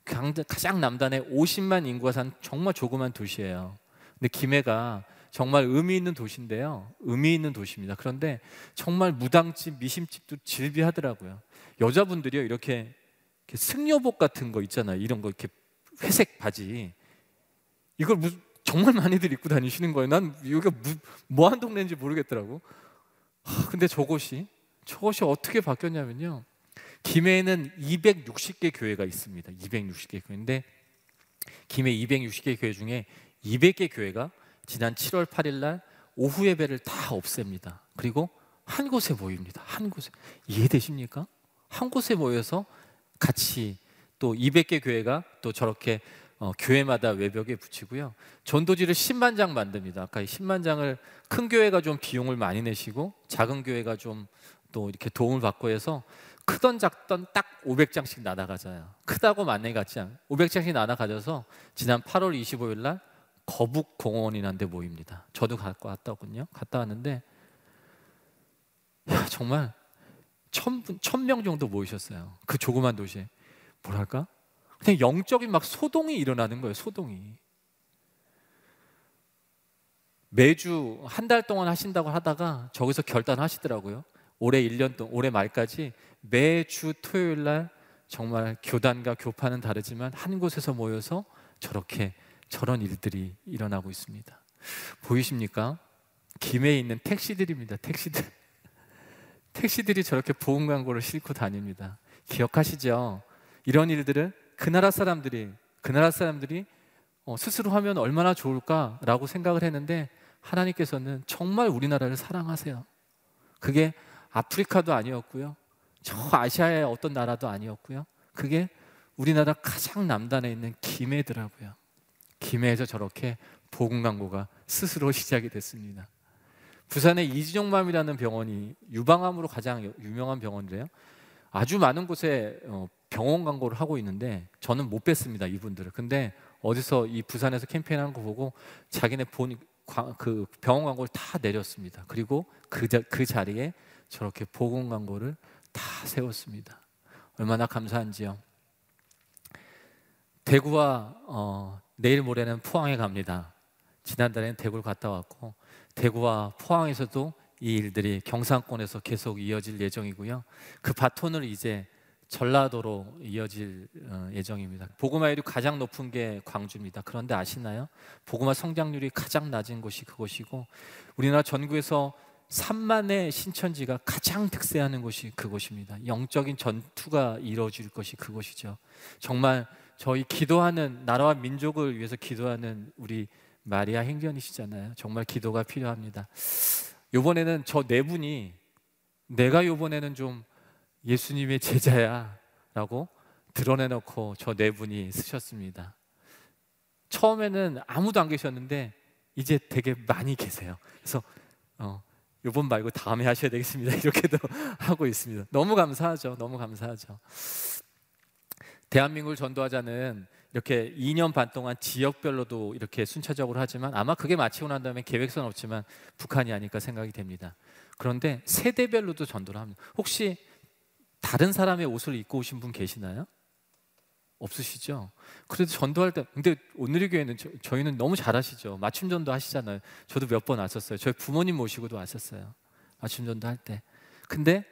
가장 남단에 50만 인구가 산 정말 조그만 도시예요. 근데 김해가 정말 의미 있는 도시인데요. 의미 있는 도시입니다. 그런데 정말 무당집, 미심집도 질비하더라고요. 여자분들이요 이렇게, 이렇게 승려복 같은 거 있잖아요. 이런 거 이렇게 회색 바지 이걸 무슨 정말 많이들 입고 다니시는 거예요. 난 여기가 뭐 한 동네인지 모르겠더라고. 하, 근데 저곳이 저것이 어떻게 바뀌었냐면요. 김해에는 260개 교회가 있습니다. 260개 교회인데 김해 260개 교회 중에 200개 교회가 지난 7월 8일 날 오후 예배를 다 없앱니다. 그리고 한 곳에 모입니다. 한 곳에 이해되십니까? 한 곳에 모여서 같이 또 200개 교회가 또 저렇게 어, 교회마다 외벽에 붙이고요. 전도지를 10만 장 만듭니다. 아까 10만 장을 큰 교회가 좀 비용을 많이 내시고 작은 교회가 좀 또 이렇게 도움을 받고 해서 크던 작던 딱 500장씩 나눠 가져요. 크다고 많이 같지 않. 500장씩 나눠 가져서 지난 8월 25일 날 거북 공원이라는 데 모입니다. 저도 갔다 왔거든요. 갔다 왔는데 야, 정말 천 분, 천명 정도 모이셨어요. 그 조그만 도시에. 뭐랄까? 그냥 영적인 막 소동이 일어나는 거예요. 소동이. 매주 한 달 동안 하신다고 하다가 저기서 결단하시더라고요. 올해 1년 동안, 올해 말까지 매주 토요일 날 정말 교단과 교파는 다르지만 한 곳에서 모여서 저렇게 저런 일들이 일어나고 있습니다. 보이십니까? 김해에 있는 택시들입니다. 택시들. 택시들이 저렇게 보험 광고를 싣고 다닙니다. 기억하시죠? 이런 일들을 그 나라 사람들이 그 나라 사람들이 어, 스스로 하면 얼마나 좋을까라고 생각을 했는데 하나님께서는 정말 우리나라를 사랑하세요. 그게 아프리카도 아니었고요. 저 아시아의 어떤 나라도 아니었고요. 그게 우리나라 가장 남단에 있는 김해더라고요. 김해에서 저렇게 복음 광고가 스스로 시작이 됐습니다. 부산에 이진용맘이라는 병원이 유방암으로 가장 유명한 병원이래요. 아주 많은 곳에 어, 병원 광고를 하고 있는데 저는 못 뵀습니다 이분들을. 근데 어디서 이 부산에서 캠페인하는 거 보고 자기네 본 그 병원 광고를 다 내렸습니다. 그리고 그, 자, 그 자리에 저렇게 보건 광고를 다 세웠습니다. 얼마나 감사한지요. 대구와 어, 내일 모레는 포항에 갑니다. 지난달에는 대구를 갔다 왔고 대구와 포항에서도 이 일들이 경상권에서 계속 이어질 예정이고요. 그 바톤을 이제 전라도로 이어질 어, 예정입니다. 보고마율이 가장 높은 게 광주입니다. 그런데 아시나요? 보고마 성장률이 가장 낮은 곳이 그곳이고 우리나라 전국에서 3만의 신천지가 가장 득세하는 곳이 그곳입니다. 영적인 전투가 이루어질 것이 그곳이죠. 정말 저희 기도하는 나라와 민족을 위해서 기도하는 우리 마리아 행견이시잖아요. 정말 기도가 필요합니다. 이번에는 저 네 분이 내가 이번에는 좀 예수님의 제자야라고 드러내놓고 저 네 분이 쓰셨습니다. 처음에는 아무도 안 계셨는데 이제 되게 많이 계세요. 그래서 어, 이번 말고 다음에 하셔야 되겠습니다. 이렇게도 하고 있습니다. 너무 감사하죠. 너무 감사하죠. 대한민국을 전도하자는 이렇게 2년 반 동안 지역별로도 이렇게 순차적으로 하지만 아마 그게 마치고 난 다음에 계획서는 없지만 북한이 아닐까 생각이 됩니다. 그런데 세대별로도 전도를 합니다. 혹시 다른 사람의 옷을 입고 오신 분 계시나요? 없으시죠? 그래도 전도할 때 근데 오늘의 교회는 저, 희는 너무 잘하시죠. 맞춤 전도 하시잖아요. 저도 몇 번 왔었어요. 저희 부모님 모시고도 왔었어요. 맞춤 전도 할 때. 근데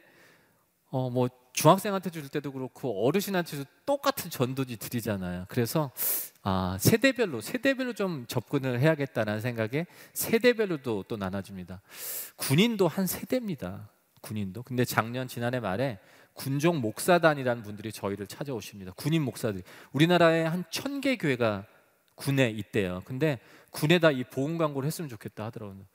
어 뭐 중학생한테 줄 때도 그렇고 어르신한테 도 똑같은 전도지 드리잖아요. 그래서 아, 세대별로 세대별로 좀 접근을 해야겠다는 생각에 세대별로도 또 나눠줍니다. 군인도 한 세대입니다. 군인도. 근데 작년 지난해 말에 군종 목사단이라는 분들이 저희를 찾아오십니다. 군인 목사들이 우리나라에 한 천 개 교회가 군에 있대요. 근데 군에다 이 보험 광고를 했으면 좋겠다 하더라고요.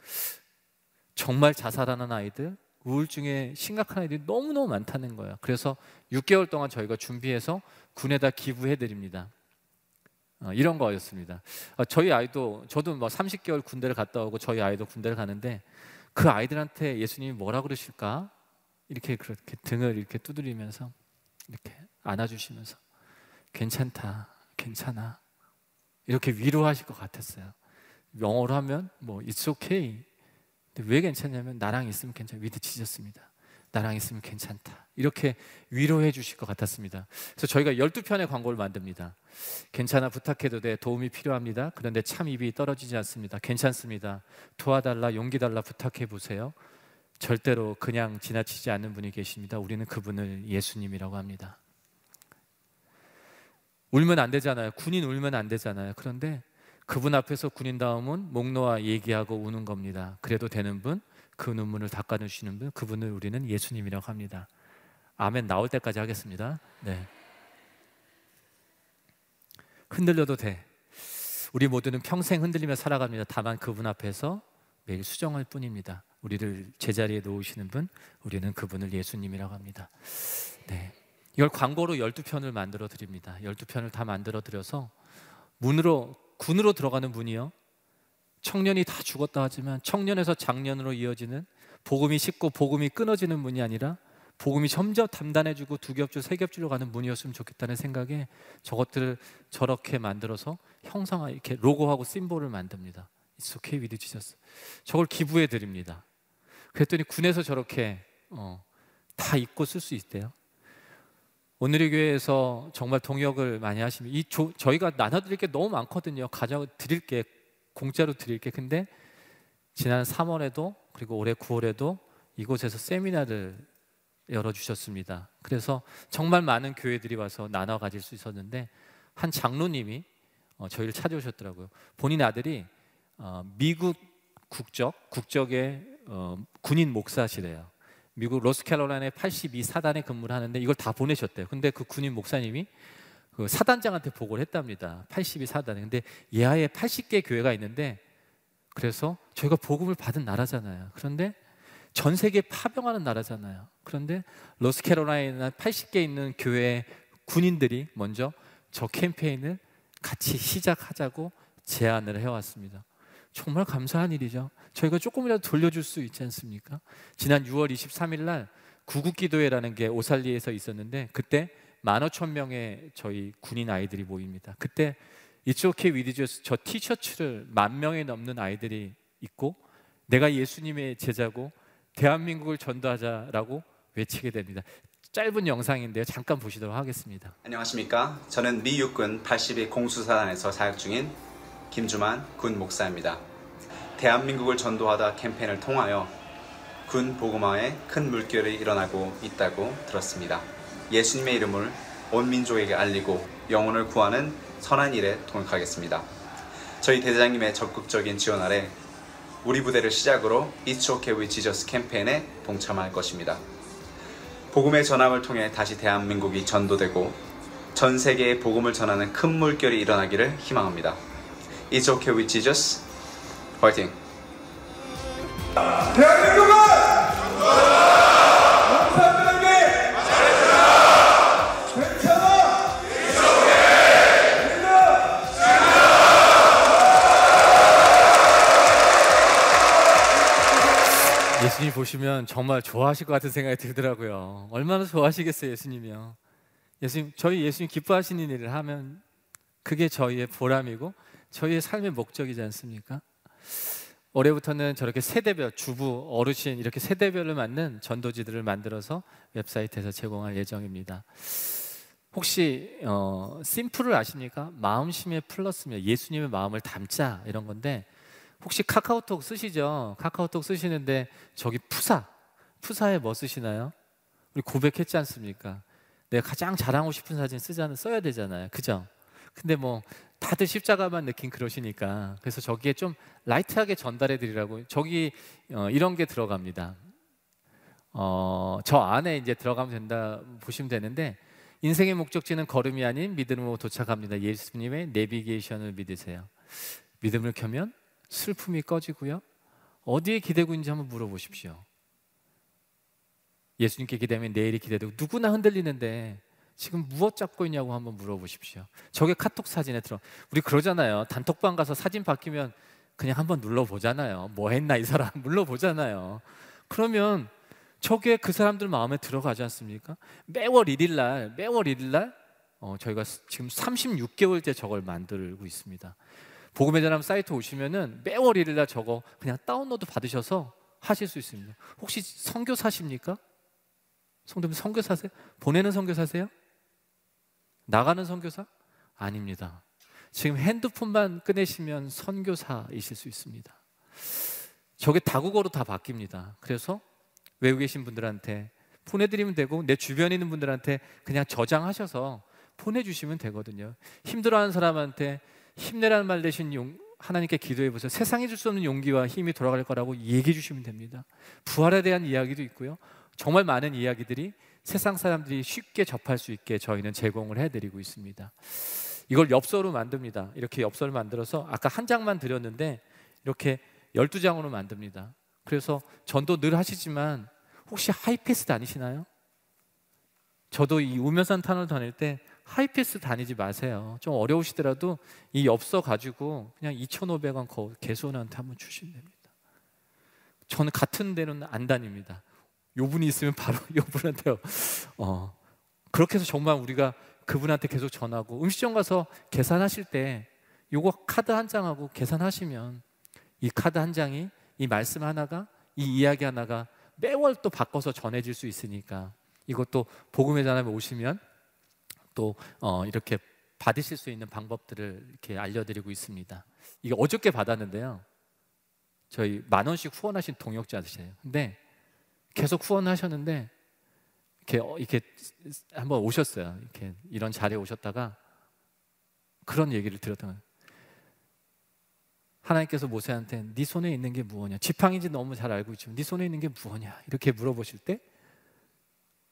정말 자살하는 아이들, 우울증에 심각한 아이들이 너무너무 많다는 거예요. 그래서 6개월 동안 저희가 준비해서 군에다 기부해 드립니다. 어, 이런 거였습니다. 어, 저희 아이도 저도 뭐 30개월 군대를 갔다 오고 저희 아이도 군대를 가는데 그 아이들한테 예수님이 뭐라 그러실까? 이렇게 그렇게 등을 이렇게 두드리면서 이렇게 안아주시면서 괜찮다, 괜찮아 이렇게 위로하실 것 같았어요. 영어로 하면 뭐 it's okay. 왜 괜찮냐면 나랑 있으면 괜찮아. with Jesus입니다. 나랑 있으면 괜찮다. 이렇게 위로해 주실 것 같았습니다. 그래서 저희가 12편의 광고를 만듭니다. 괜찮아 부탁해도 돼. 도움이 필요합니다. 그런데 참 입이 떨어지지 않습니다. 괜찮습니다. 도와달라 용기 달라 부탁해 보세요. 절대로 그냥 지나치지 않는 분이 계십니다. 우리는 그분을 예수님이라고 합니다. 울면 안 되잖아요. 군인 울면 안 되잖아요. 그런데 그분 앞에서 군인다움은 목 놓아 얘기하고 우는 겁니다. 그래도 되는 분, 그 눈물을 닦아주시는 분, 그분을 우리는 예수님이라고 합니다. 아멘 나올 때까지 하겠습니다. 네. 흔들려도 돼. 우리 모두는 평생 흔들리며 살아갑니다. 다만 그분 앞에서 매일 수정할 뿐입니다. 우리를 제자리에 놓으시는 분, 우리는 그분을 예수님이라고 합니다. 네. 이걸 광고로 12편을 만들어 드립니다. 12편을 다 만들어 드려서 문으로 군으로 들어가는 분이요. 청년이 다 죽었다 하지만 청년에서 장년으로 이어지는 복음이 식고 복음이 끊어지는 문이 아니라 복음이 점점 단단해지고 두 겹줄 세 겹줄로 가는 문이었으면 좋겠다는 생각에 저것들을 저렇게 만들어서 형상화 이렇게 로고하고 심볼을 만듭니다. Okay with Jesus. 저걸 기부해 드립니다. 그랬더니 군에서 저렇게 어, 다 읽고 쓸 수 있대요. 오늘의 교회에서 정말 동역을 많이 하시면 이 조, 저희가 나눠드릴 게 너무 많거든요. 가져 드릴 게 공짜로 드릴 게 근데 지난 3월에도 그리고 올해 9월에도 이곳에서 세미나를 열어주셨습니다. 그래서 정말 많은 교회들이 와서 나눠 가질 수 있었는데 한 장로님이 어, 저희를 찾아오셨더라고요. 본인 아들이 어, 미국 국적 국적의 어, 군인 목사시래요. 미국 로스캐롤라이나의 82 사단에 근무를 하는데 이걸 다 보내셨대요. 근데 그 군인 목사님이 그 사단장한테 보고를 했답니다. 82 사단에. 근데 예하에 80개 교회가 있는데 그래서 저희가 복음을 받은 나라잖아요. 그런데 전 세계 파병하는 나라잖아요. 그런데 로스캐롤라이나 80개 있는 교회 군인들이 먼저 저 캠페인을 같이 시작하자고 제안을 해왔습니다. 정말 감사한 일이죠. 저희가 조금이라도 돌려줄 수 있지 않습니까? 지난 6월 23일 날 구국기도회라는 게 오살리에서 있었는데 그때 만 오천 명의 저희 군인 아이들이 모입니다. 그때 with Jesus 저 티셔츠를 만 명이 넘는 아이들이 입고 내가 예수님의 제자고 대한민국을 전도하자라고 외치게 됩니다. 짧은 영상인데요. 잠깐 보시도록 하겠습니다. 안녕하십니까? 저는 미 육군 82 공수사단에서 사역 중인 김주만 군 목사입니다. 대한민국을 전도하다 캠페인을 통하여 군 복음화에 큰 물결이 일어나고 있다고 들었습니다. 예수님의 이름을 온 민족에게 알리고 영혼을 구하는 선한 일에 동역하겠습니다. 저희 대장님의 적극적인 지원 아래 우리 부대를 시작으로 It's OK with Jesus 캠페인에 동참할 것입니다. 복음의 전함을 통해 다시 대한민국이 전도되고 전 세계에 복음을 전하는 큰 물결이 일어나기를 희망합니다. It's OK with Jesus. 화이팅! 대한민국은 예수님 보시면 정말 좋아하실 것 같은 생각이 들더라고요. 얼마나 좋아하시겠어요, 예수님이요. 예수님, 저희 예수님 기뻐하시는 일을 하면 그게 저희의 보람이고 저희의 삶의 목적이지 않습니까? 올해부터는 저렇게 세대별 주부 어르신 이렇게 세대별을 맞는 전도지들을 만들어서 웹사이트에서 제공할 예정입니다. 혹시 어, 심플을 아십니까? 마음심의 플러스면 예수님의 마음을 담자 이런 건데 혹시 카카오톡 쓰시죠? 카카오톡 쓰시는데 저기 푸사 푸사에 뭐 쓰시나요? 우리 고백했지 않습니까? 내가 가장 자랑하고 싶은 사진 쓰자는 써야 되잖아요, 그죠? 근데 뭐 다들 십자가만 느낀 그러시니까 그래서 저기에 좀 라이트하게 전달해 드리라고 저기 어, 이런 게 들어갑니다. 어, 저 안에 이제 들어가면 된다 보시면 되는데 인생의 목적지는 걸음이 아닌 믿음으로 도착합니다. 예수님의 내비게이션을 믿으세요. 믿음을 켜면 슬픔이 꺼지고요. 어디에 기대고 있는지 한번 물어보십시오. 예수님께 기대면 내일이 기대되고 누구나 흔들리는데 지금 무엇 잡고 있냐고 한번 물어보십시오. 저게 카톡 사진에 들어. 우리 그러잖아요. 단톡방 가서 사진 바뀌면 그냥 한번 눌러보잖아요. 뭐 했나 이 사람 눌러보잖아요. 그러면 저게 그 사람들 마음에 들어가지 않습니까? 매월 1일 날, 매월 1일 날 어, 저희가 지금 36개월째 저걸 만들고 있습니다. 복음의 전함 사이트 오시면은 매월 1일 날 저거 그냥 다운로드 받으셔서 하실 수 있습니다. 혹시 선교사십니까? 성도님 선교사세요? 보내는 선교사세요? 나가는 선교사? 아닙니다. 지금 핸드폰만 꺼내시면 선교사이실 수 있습니다. 저게 다국어로 다 바뀝니다. 그래서 외국에 계신 분들한테 보내드리면 되고 내 주변에 있는 분들한테 그냥 저장하셔서 보내주시면 되거든요. 힘들어하는 사람한테 힘내라는 말 대신 용, 하나님께 기도해 보세요. 세상에 줄수 없는 용기와 힘이 돌아갈 거라고 얘기해 주시면 됩니다. 부활에 대한 이야기도 있고요. 정말 많은 이야기들이 세상 사람들이 쉽게 접할 수 있게 저희는 제공을 해드리고 있습니다. 이걸 엽서로 만듭니다. 이렇게 엽서를 만들어서 아까 한 장만 드렸는데 이렇게 12장으로 만듭니다. 그래서 전도 늘 하시지만 혹시 하이패스 다니시나요? 저도 이 우면산 터널 다닐 때 하이패스 다니지 마세요. 좀 어려우시더라도 이 엽서 가지고 그냥 2,500원 개수원한테 한번 주시면 됩니다. 저는 같은 데는 안 다닙니다. 요 분이 있으면 바로 요 분한테요. 어, 그렇게 해서 정말 우리가 그분한테 계속 전하고 음식점 가서 계산하실 때 요거 카드 한 장하고 계산하시면 이 카드 한 장이 이 말씀 하나가 이 이야기 하나가 매월 또 바꿔서 전해질 수 있으니까 이것도 복음의 전함에 오시면 또 어, 이렇게 받으실 수 있는 방법들을 이렇게 알려드리고 있습니다. 이게 어저께 받았는데요. 저희 만 원씩 후원하신 동역자들이에요. 근데 계속 후원하셨는데 이렇게 어, 이렇게 한번 오셨어요. 이렇게 이런 자리에 오셨다가 그런 얘기를 들었던 거예요. 하나님께서 모세한테 네 손에 있는 게 무엇이냐? 지팡인지 너무 잘 알고 있지만 네 손에 있는 게 무엇이냐? 이렇게 물어보실 때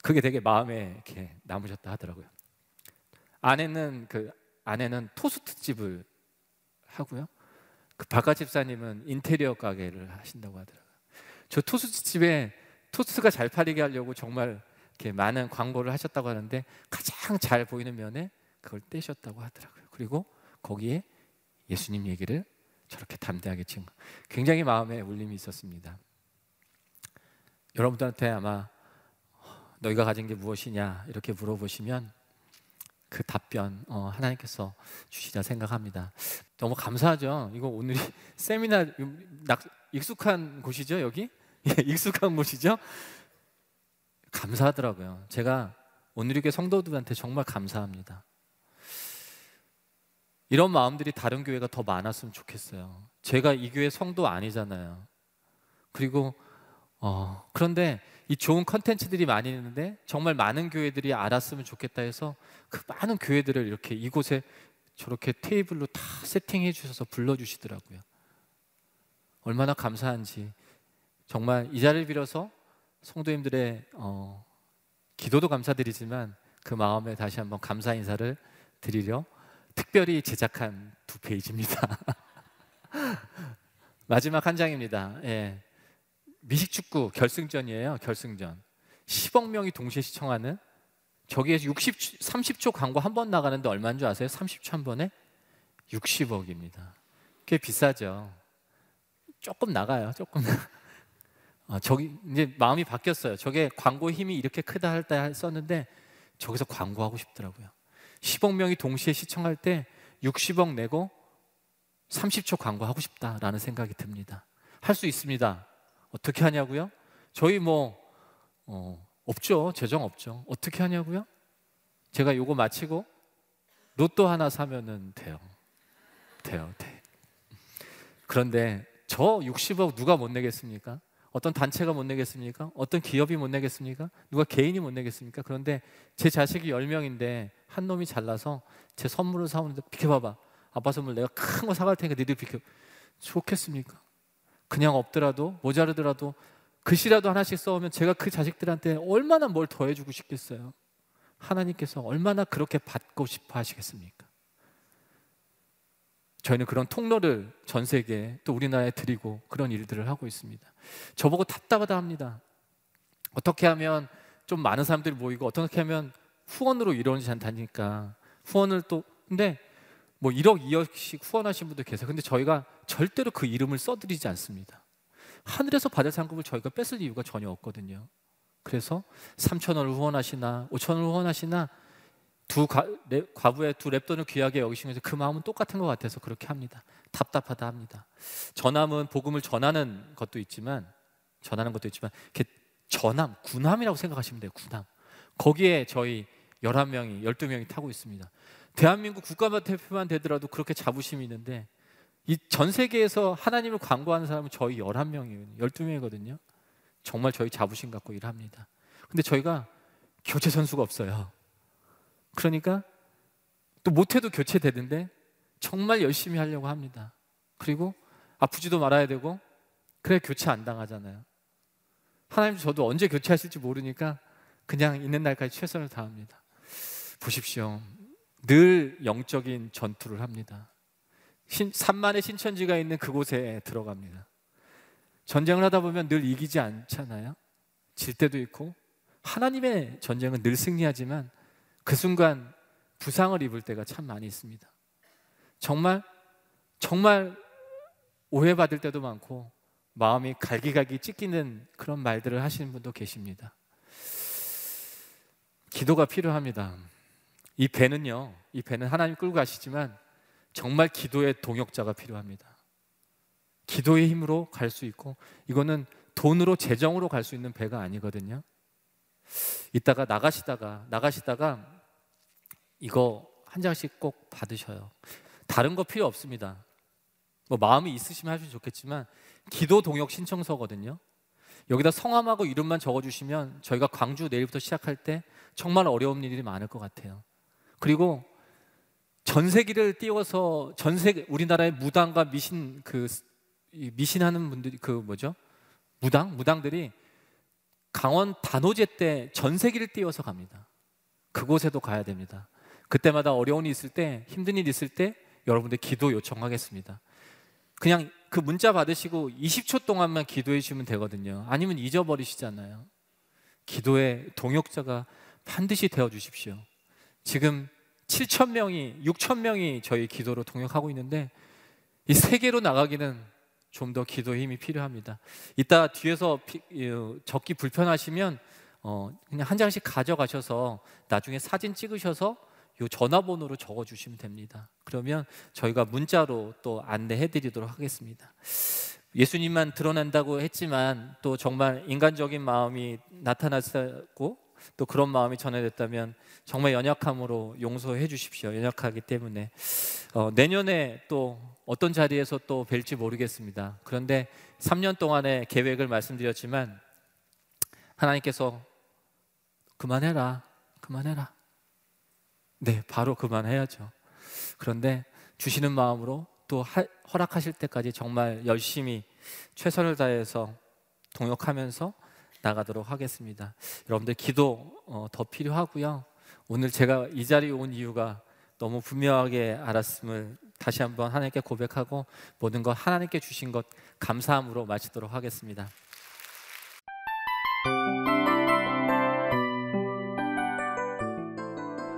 그게 되게 마음에 이렇게 남으셨다 하더라고요. 아내는 그 아내는 토스트 집을 하고요. 그 바깥 집사님은 인테리어 가게를 하신다고 하더라고요. 저 토스트 집에 토스트가 잘 팔리게 하려고 정말 이렇게 많은 광고를 하셨다고 하는데 가장 잘 보이는 면에 그걸 떼셨다고 하더라고요. 그리고 거기에 예수님 얘기를 저렇게 담대하게 친 거. 굉장히 마음에 울림이 있었습니다. 여러분들한테 아마 너희가 가진 게 무엇이냐 이렇게 물어보시면 그 답변 어, 하나님께서 주시자 생각합니다. 너무 감사하죠. 이거 오늘이 세미나 낙, 익숙한 곳이죠 여기 예, 익숙한 곳이죠. 감사하더라고요. 제가 오늘이교 성도들한테 정말 감사합니다. 이런 마음들이 다른 교회가 더 많았으면 좋겠어요. 제가 이 교회 성도 아니잖아요. 그리고 어, 그런데 이 좋은 컨텐츠들이 많이 있는데 정말 많은 교회들이 알았으면 좋겠다 해서 그 많은 교회들을 이렇게 이곳에 저렇게 테이블로 다 세팅해 주셔서 불러 주시더라고요. 얼마나 감사한지 정말 이 자리를 빌어서 성도님들의 어, 기도도 감사드리지만 그 마음에 다시 한번 감사 인사를 드리려 특별히 제작한 두 페이지입니다. 마지막 한 장입니다. 예. 미식축구 결승전이에요. 결승전. 10억 명이 동시에 시청하는 저기에 60 30초 광고 한 번 나가는데 얼마인 줄 아세요? 30초 한 번에 60억입니다. 꽤 비싸죠. 조금 나가요. 조금. 아, 저기 이제 마음이 바뀌었어요. 저게 광고 힘이 이렇게 크다 할 때 썼는데 저기서 광고하고 싶더라고요. 10억 명이 동시에 시청할 때 60억 내고 30초 광고하고 싶다라는 생각이 듭니다. 할 수 있습니다. 어떻게 하냐고요? 저희 뭐 어, 없죠. 재정 없죠. 어떻게 하냐고요? 제가 요거 마치고 로또 하나 사면은 돼요. 돼요. 돼. 그런데 저 60억 누가 못 내겠습니까? 어떤 단체가 못 내겠습니까? 어떤 기업이 못 내겠습니까? 누가 개인이 못 내겠습니까? 그런데 제 자식이 10명인데 한 놈이 잘나서 제 선물을 사오는데 비켜봐봐. 아빠 선물 내가 큰 거 사갈 테니까 니들 비켜. 좋겠습니까? 그냥 없더라도 모자르더라도 글씨라도 하나씩 써오면 제가 그 자식들한테 얼마나 뭘 더해주고 싶겠어요. 하나님께서 얼마나 그렇게 받고 싶어 하시겠습니까? 저희는 그런 통로를 전 세계에 또 우리나라에 드리고 그런 일들을 하고 있습니다. 저보고 답답하다 합니다. 어떻게 하면 좀 많은 사람들이 모이고 어떻게 하면 후원으로 이루어지지 않다니까 후원을 또 근데 뭐 1억 2억씩 후원하신 분들 계세요. 근데 저희가 절대로 그 이름을 써드리지 않습니다. 하늘에서 받을 상급을 저희가 뺏을 이유가 전혀 없거든요. 그래서 3천 원을 후원하시나 5천 원을 후원하시나 두 과, 랩, 과부의 두 랩돈을 귀하게 여기시면서 그 마음은 똑같은 것 같아서 그렇게 합니다. 답답하다 합니다. 전함은 복음을 전하는 것도 있지만 전하는 것도 있지만 전함, 군함이라고 생각하시면 돼요. 군함. 거기에 저희 11명이 12명이 타고 있습니다. 대한민국 국가만 대표만 되더라도 그렇게 자부심이 있는데 이 전 세계에서 하나님을 광고하는 사람은 저희 11명이에요. 12명이거든요. 정말 저희 자부심 갖고 일합니다. 근데 저희가 교체 선수가 없어요. 그러니까 또 못해도 교체되는데 정말 열심히 하려고 합니다. 그리고 아프지도 말아야 되고 그래 교체 안 당하잖아요. 하나님 저도 언제 교체하실지 모르니까 그냥 있는 날까지 최선을 다합니다. 보십시오. 늘 영적인 전투를 합니다. 신, 산만의 신천지가 있는 그곳에 들어갑니다. 전쟁을 하다 보면 늘 이기지 않잖아요. 질 때도 있고 하나님의 전쟁은 늘 승리하지만 그 순간 부상을 입을 때가 참 많이 있습니다. 정말 정말 오해받을 때도 많고 마음이 갈기갈기 찢기는 그런 말들을 하시는 분도 계십니다. 기도가 필요합니다. 이 배는요, 이 배는 하나님 끌고 가시지만 정말 기도의 동역자가 필요합니다. 기도의 힘으로 갈 수 있고 이거는 돈으로 재정으로 갈 수 있는 배가 아니거든요. 이따가 나가시다가 나가시다가 이거 한 장씩 꼭 받으셔요. 다른 거 필요 없습니다. 뭐 마음이 있으시면 하시면 좋겠지만 기도 동역 신청서거든요. 여기다 성함하고 이름만 적어주시면 저희가 광주 내일부터 시작할 때 정말 어려운 일이 많을 것 같아요. 그리고 전세기를 띄워서 전세 우리나라의 무당과 미신 그 미신하는 분들이 그 뭐죠? 무당 무당들이 강원 단오제 때 전세기를 띄워서 갑니다. 그곳에도 가야 됩니다. 그때마다 어려운 일 있을 때 힘든 일 있을 때 여러분들 기도 요청하겠습니다. 그냥 그 문자 받으시고 20초 동안만 기도해 주시면 되거든요. 아니면 잊어버리시잖아요. 기도의 동역자가 반드시 되어 주십시오. 지금 7천 명이 6천 명이 저희 기도로 동역하고 있는데 이 세계로 나가기는 좀 더 기도의 힘이 필요합니다. 이따 뒤에서 피, 적기 불편하시면 어, 그냥 한 장씩 가져가셔서 나중에 사진 찍으셔서 요 전화번호로 적어 주시면 됩니다. 그러면 저희가 문자로 또 안내해 드리도록 하겠습니다. 예수님만 드러난다고 했지만 또 정말 인간적인 마음이 나타났고 또 그런 마음이 전해졌다면 정말 연약함으로 용서해 주십시오. 연약하기 때문에 어, 내년에 또 어떤 자리에서 또 뵐지 모르겠습니다. 그런데 3년 동안의 계획을 말씀드렸지만 하나님께서 그만해라, 그만해라. 네, 바로 그만해야죠. 그런데 주시는 마음으로 또 하, 허락하실 때까지 정말 열심히 최선을 다해서 동역하면서 나가도록 하겠습니다. 여러분들 기도 어, 더 필요하고요. 오늘 제가 이 자리에 온 이유가 너무 분명하게 알았음을 다시 한번 하나님께 고백하고 모든 것 하나님께 주신 것 감사함으로 마치도록 하겠습니다.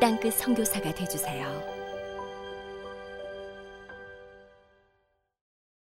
땅끝 성교사가 되주세요.